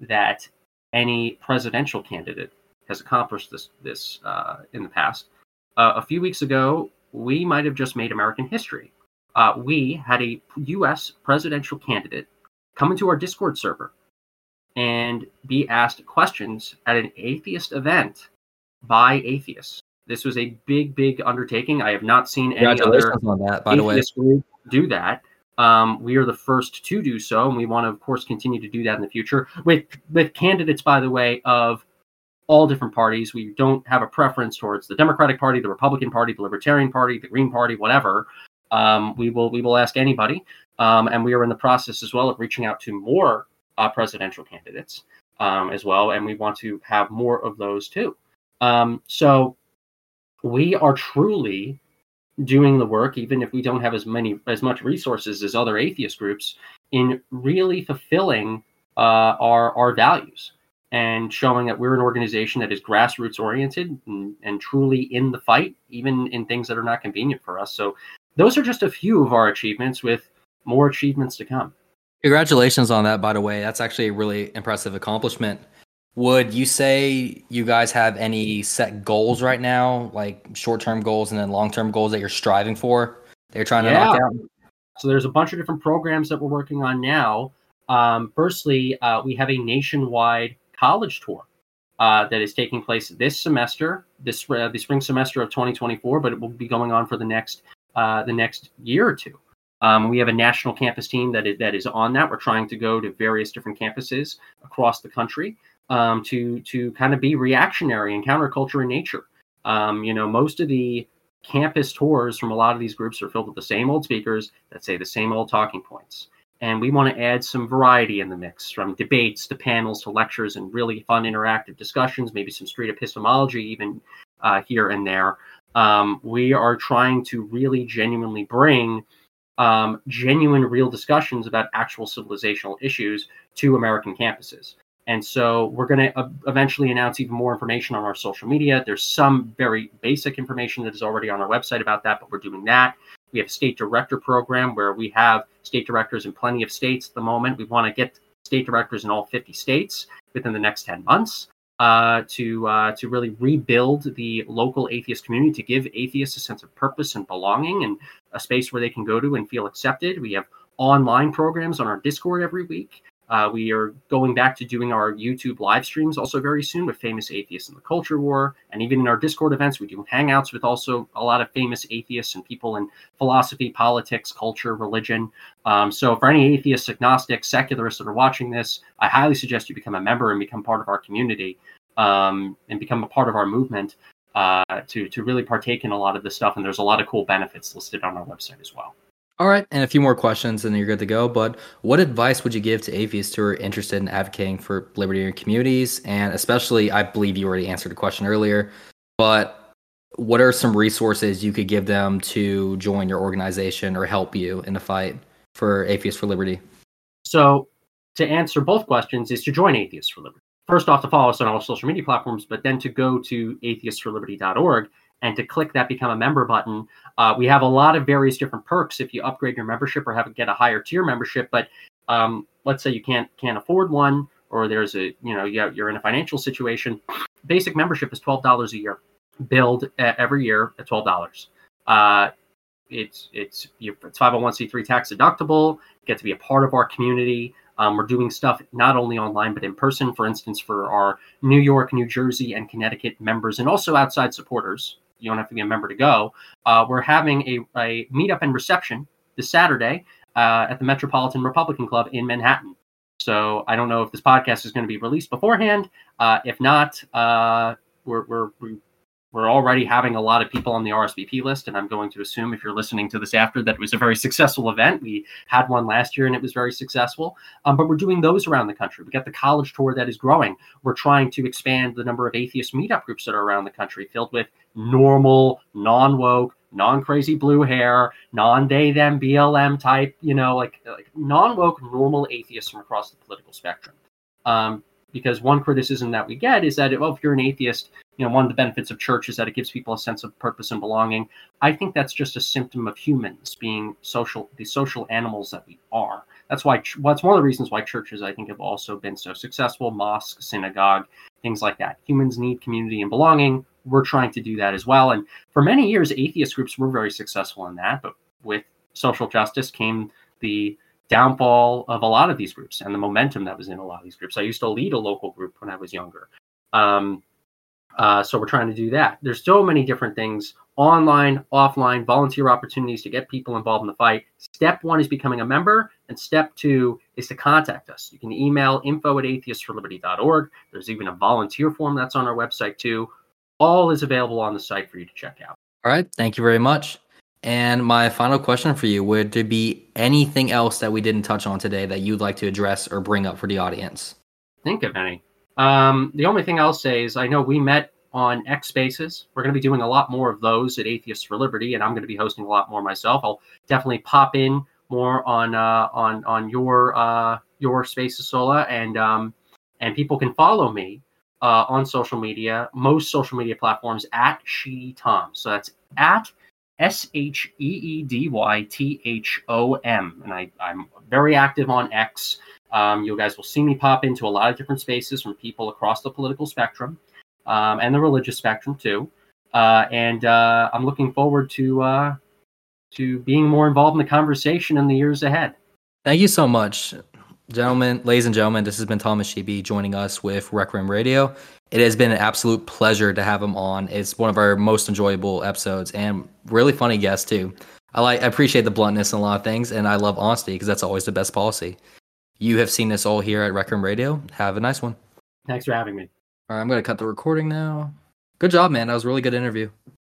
that any presidential candidate has accomplished this this uh, in the past. Uh, a few weeks ago, we might have just made American history. Uh, we had a U.S. presidential candidate come into our Discord server and be asked questions at an atheist event by atheists. This was a big, big undertaking. I have not seen any other on that, by the way. group do that. Um, we are the first to do so, and we want to, of course, continue to do that in the future with with candidates, by the way, of all different parties. We don't have a preference towards the Democratic Party, the Republican Party, the Libertarian Party, the Green Party, whatever. Um, we will we will ask anybody, um, and we are in the process as well of reaching out to more uh, presidential candidates um, as well, and we want to have more of those too. Um, so we are truly doing the work, even if we don't have as many as much resources as other atheist groups, in really fulfilling uh, our our values and showing that we're an organization that is grassroots oriented and, and, truly in the fight, even in things that are not convenient for us. So, those are just a few of our achievements, with more achievements to come. Congratulations on that, by the way. That's actually a really impressive accomplishment. Would you say you guys have any set goals right now, like short term goals and then long term goals that you're striving for? That you're trying to knock out? So there's a bunch of different programs that we're working on now. Um, firstly, uh, we have a nationwide college tour uh, that is taking place this semester, this uh, the spring semester of 2024, but it will be going on for the next uh, the next year or two. Um, we have a national campus team that is, that is on that. We're trying to go to various different campuses across the country um, to to kind of be reactionary and counterculture in nature. Um, you know, most of the campus tours from a lot of these groups are filled with the same old speakers that say the same old talking points. And we want to add some variety in the mix from debates to panels to lectures and really fun interactive discussions, maybe some street epistemology even uh, here and there. Um, we are trying to really genuinely bring um, genuine, real discussions about actual civilizational issues to American campuses. And so we're going to eventually announce even more information on our social media. There's some very basic information that is already on our website about that, but we're doing that. We have a state director program where we have state directors in plenty of states at the moment. We want to get state directors in all 50 states within the next 10 months uh, to uh, to really rebuild the local atheist community, to give atheists a sense of purpose and belonging, and a space where they can go to and feel accepted. We have online programs on our Discord every week. Uh, we are going back to doing our YouTube live streams also very soon with famous atheists in the culture war. And even in our Discord events, we do hangouts with also a lot of famous atheists and people in philosophy, politics, culture, religion. Um, so for any atheists, agnostics, secularists that are watching this, I highly suggest you become a member and become part of our community um, and become a part of our movement uh, to, to really partake in a lot of this stuff. And there's a lot of cool benefits listed on our website as well. All right, and a few more questions, and you're good to go. But what advice would you give to atheists who are interested in advocating for libertarian communities? And especially, I believe you already answered a question earlier, but what are some resources you could give them to join your organization or help you in the fight for Atheists for Liberty? So, to answer both questions, is to join Atheists for Liberty. First off, to follow us on all social media platforms, but then to go to atheistsforliberty.org and to click that become a member button. Uh, we have a lot of various different perks if you upgrade your membership or have get a higher tier membership. But um, let's say you can't can't afford one, or there's a you know you're in a financial situation. Basic membership is twelve dollars a year, billed every year at twelve dollars. Uh, it's it's it's 501c3 tax deductible. Get to be a part of our community. Um, we're doing stuff not only online but in person. For instance, for our New York, New Jersey, and Connecticut members, and also outside supporters you don't have to be a member to go. Uh, we're having a, a meetup and reception this Saturday uh, at the Metropolitan Republican Club in Manhattan. So I don't know if this podcast is going to be released beforehand. Uh, if not, uh, we're, we're, we're already having a lot of people on the RSVP list, and I'm going to assume if you're listening to this after that it was a very successful event. We had one last year and it was very successful. Um, but we're doing those around the country. We got the college tour that is growing. We're trying to expand the number of atheist meetup groups that are around the country, filled with normal, non woke, non crazy blue hair, non day them BLM type, you know, like, like non woke, normal atheists from across the political spectrum. Um, because one criticism that we get is that well, if you're an atheist, you know, one of the benefits of church is that it gives people a sense of purpose and belonging. I think that's just a symptom of humans being social, the social animals that we are. That's why. Well, that's one of the reasons why churches, I think, have also been so successful. Mosque, synagogue, things like that. Humans need community and belonging. We're trying to do that as well. And for many years, atheist groups were very successful in that. But with social justice came the downfall of a lot of these groups and the momentum that was in a lot of these groups. I used to lead a local group when I was younger. Um, uh, so we're trying to do that. There's so many different things online, offline, volunteer opportunities to get people involved in the fight. Step one is becoming a member, and step two is to contact us. You can email info at atheistsforliberty.org. There's even a volunteer form that's on our website too. All is available on the site for you to check out. All right. Thank you very much. And my final question for you would there be anything else that we didn't touch on today that you'd like to address or bring up for the audience? Think of any. Um, the only thing I'll say is I know we met on X Spaces. We're going to be doing a lot more of those at Atheists for Liberty, and I'm going to be hosting a lot more myself. I'll definitely pop in more on uh, on on your uh, your Spaces Sola, and um, and people can follow me uh, on social media, most social media platforms at Sheedy Tom. So that's at S H E E D Y T H O M, and I I'm very active on X. Um, you guys will see me pop into a lot of different spaces from people across the political spectrum um, and the religious spectrum too. Uh, and uh, I'm looking forward to uh, to being more involved in the conversation in the years ahead. Thank you so much, gentlemen, ladies and gentlemen. This has been Thomas Sheedy joining us with Rec Room Radio. It has been an absolute pleasure to have him on. It's one of our most enjoyable episodes and really funny guest too. I like I appreciate the bluntness in a lot of things, and I love honesty because that's always the best policy. You have seen this all here at Rec Room Radio. Have a nice one. Thanks for having me. All right, I'm going to cut the recording now. Good job, man. That was a really good interview.